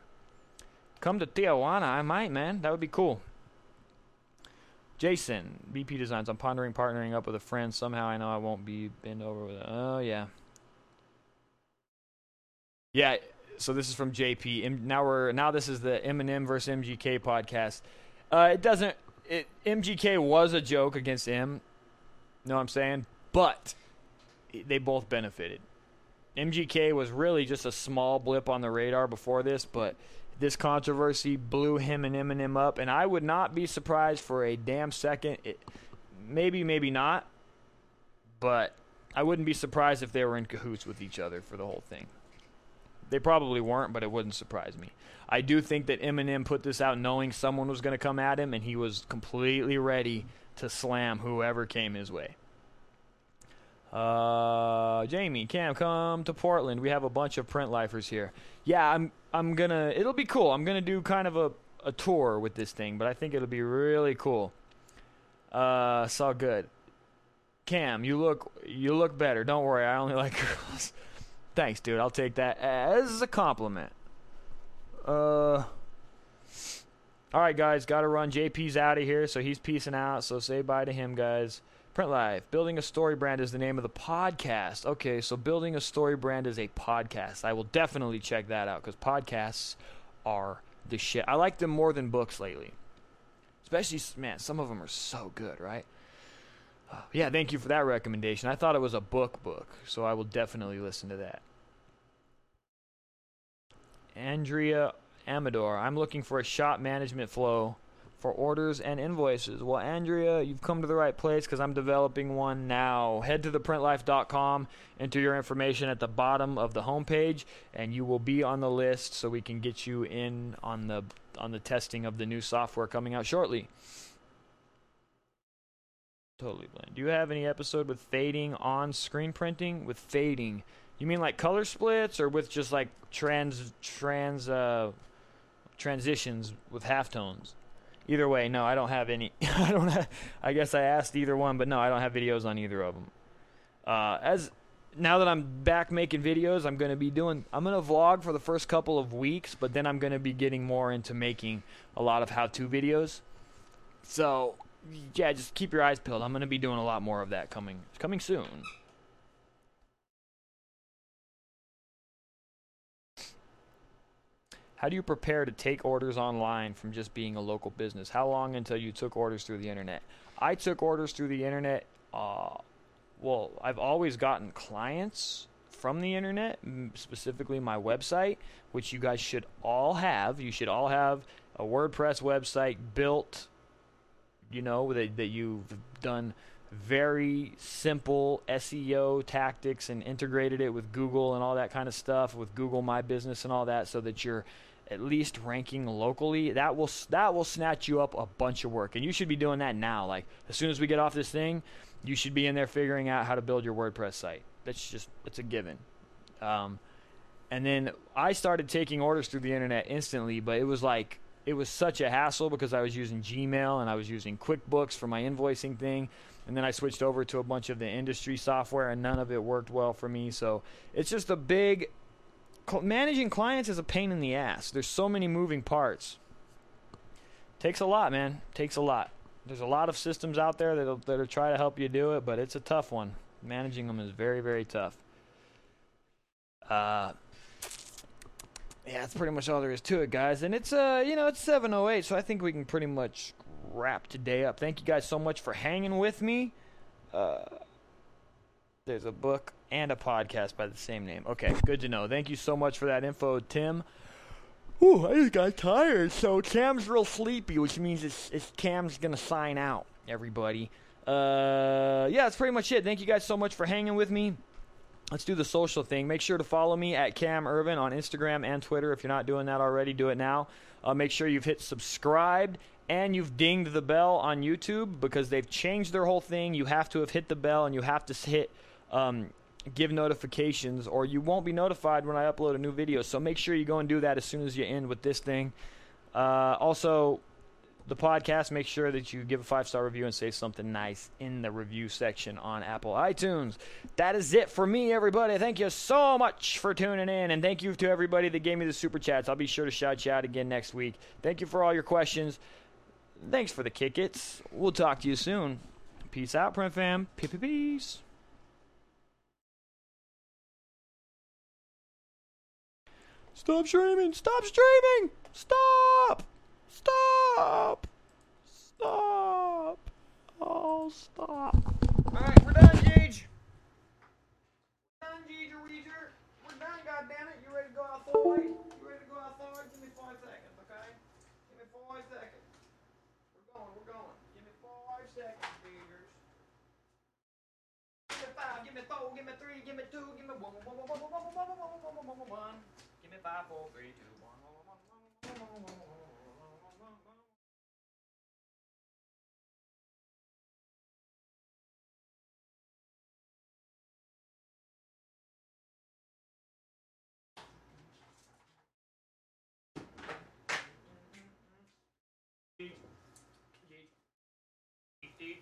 Come to Tijuana, I might, man. That would be cool. Jason, BP Designs. I'm pondering partnering up with a friend. Somehow I know I won't be bent over with it. Oh, yeah. Yeah, so this is from JP. Now we're now this is the Eminem versus MGK podcast. Uh, it doesn't. It, MGK was a joke against M. Know what I'm saying? But they both benefited. MGK was really just a small blip on the radar before this, but this controversy blew him and Eminem up, and I would not be surprised for a damn second. It, maybe, maybe not, but I wouldn't be surprised if they were in cahoots with each other for the whole thing. They probably weren't, but it wouldn't surprise me. I do think that Eminem put this out knowing someone was going to come at him, and he was completely ready to slam whoever came his way. Uh, Jamie, Cam, come to Portland. We have a bunch of print lifers here. Yeah, I'm. I'm gonna. It'll be cool. I'm gonna do kind of a a tour with this thing, but I think it'll be really cool. Uh, so good. Cam, you look you look better. Don't worry, I only [LAUGHS] like girls. Thanks, dude. I'll take that as a compliment. Uh. All right, guys, got to run. JP's out of here, so he's peacing out. So say bye to him, guys. Print Life. Building a Story Brand is the name of the podcast. Okay, so Building a Story Brand is a podcast. I will definitely check that out because podcasts are the shit. I like them more than books lately. Especially, man, some of them are so good, right? Yeah, thank you for that recommendation. I thought it was a book book, so I will definitely listen to that. Andrea Amador, I'm looking for a shop management flow for orders and invoices. Well, Andrea, you've come to the right place because I'm developing one now. Head to theprintlife.com, enter your information at the bottom of the homepage, and you will be on the list so we can get you in on the on the testing of the new software coming out shortly. Totally blind. Do you have any episode with fading on screen printing? With fading, you mean like color splits, or with just like trans trans uh, transitions with halftones? Either way, no, I don't have any. [LAUGHS] I don't have. I guess I asked either one, but no, I don't have videos on either of them. Uh, as now that I'm back making videos, I'm gonna be doing. I'm gonna vlog for the first couple of weeks, but then I'm gonna be getting more into making a lot of how-to videos. So, yeah, just keep your eyes peeled. I'm gonna be doing a lot more of that coming coming soon. How do you prepare to take orders online from just being a local business? How long until you took orders through the internet? I took orders through the internet. Uh, well, I've always gotten clients from the internet, specifically my website, which you guys should all have. You should all have a WordPress website built, you know, that, that you've done very simple SEO tactics and integrated it with Google and all that kind of stuff, with Google My Business and all that, so that you're at least ranking locally, that will that will snatch you up a bunch of work, and you should be doing that now. Like as soon as we get off this thing, you should be in there figuring out how to build your WordPress site. That's just it's a given. Um, and then I started taking orders through the internet instantly, but it was like it was such a hassle because I was using Gmail and I was using QuickBooks for my invoicing thing. And then I switched over to a bunch of the industry software, and none of it worked well for me. So it's just a big managing clients is a pain in the ass. There's so many moving parts. Takes a lot, man. Takes a lot. There's a lot of systems out there that'll that'll try to help you do it, but it's a tough one. Managing them is very very tough. Uh, yeah, that's pretty much all there is to it, guys. And it's uh, you know, it's 7:08, so I think we can pretty much wrap today up. Thank you guys so much for hanging with me. Uh, there's a book and a podcast by the same name. Okay, good to know. Thank you so much for that info, Tim. Ooh, I just got tired. So Cam's real sleepy, which means it's, it's Cam's gonna sign out. Everybody. Uh, yeah, that's pretty much it. Thank you guys so much for hanging with me. Let's do the social thing. Make sure to follow me at Cam Earven on Instagram and Twitter. If you're not doing that already, do it now. Uh, make sure you've hit subscribed and you've dinged the bell on YouTube because they've changed their whole thing. You have to have hit the bell and you have to hit um, give notifications or you won't be notified when I upload a new video. So make sure you go and do that as soon as you end with this thing. Uh, also, the podcast, make sure that you give a five star review and say something nice in the review section on Apple iTunes. That is it for me, everybody. Thank you so much for tuning in, and thank you to everybody that gave me the super chats. I'll be sure to shout you out again next week. Thank you for all your questions. Thanks for the kick its. We'll talk to you soon. Peace out, Print Fam. Peace. Stop streaming! Stop streaming! Stop! Stop! Stop! Oh, stop. Alright, we're done, Gage. We're done, Gage Weezer. We're done, goddammit. You ready to go outside? You ready to go outside? Give me five seconds, okay? Give me five seconds. We're going, we're going. Give me five seconds, Geezers. Give me five, give me four, give me three, give me two, give me one, one, one, one, one, one, one, one, one, one, one, one. Give me five, four, three, two, one, one, one, one, one, one, one, one, one.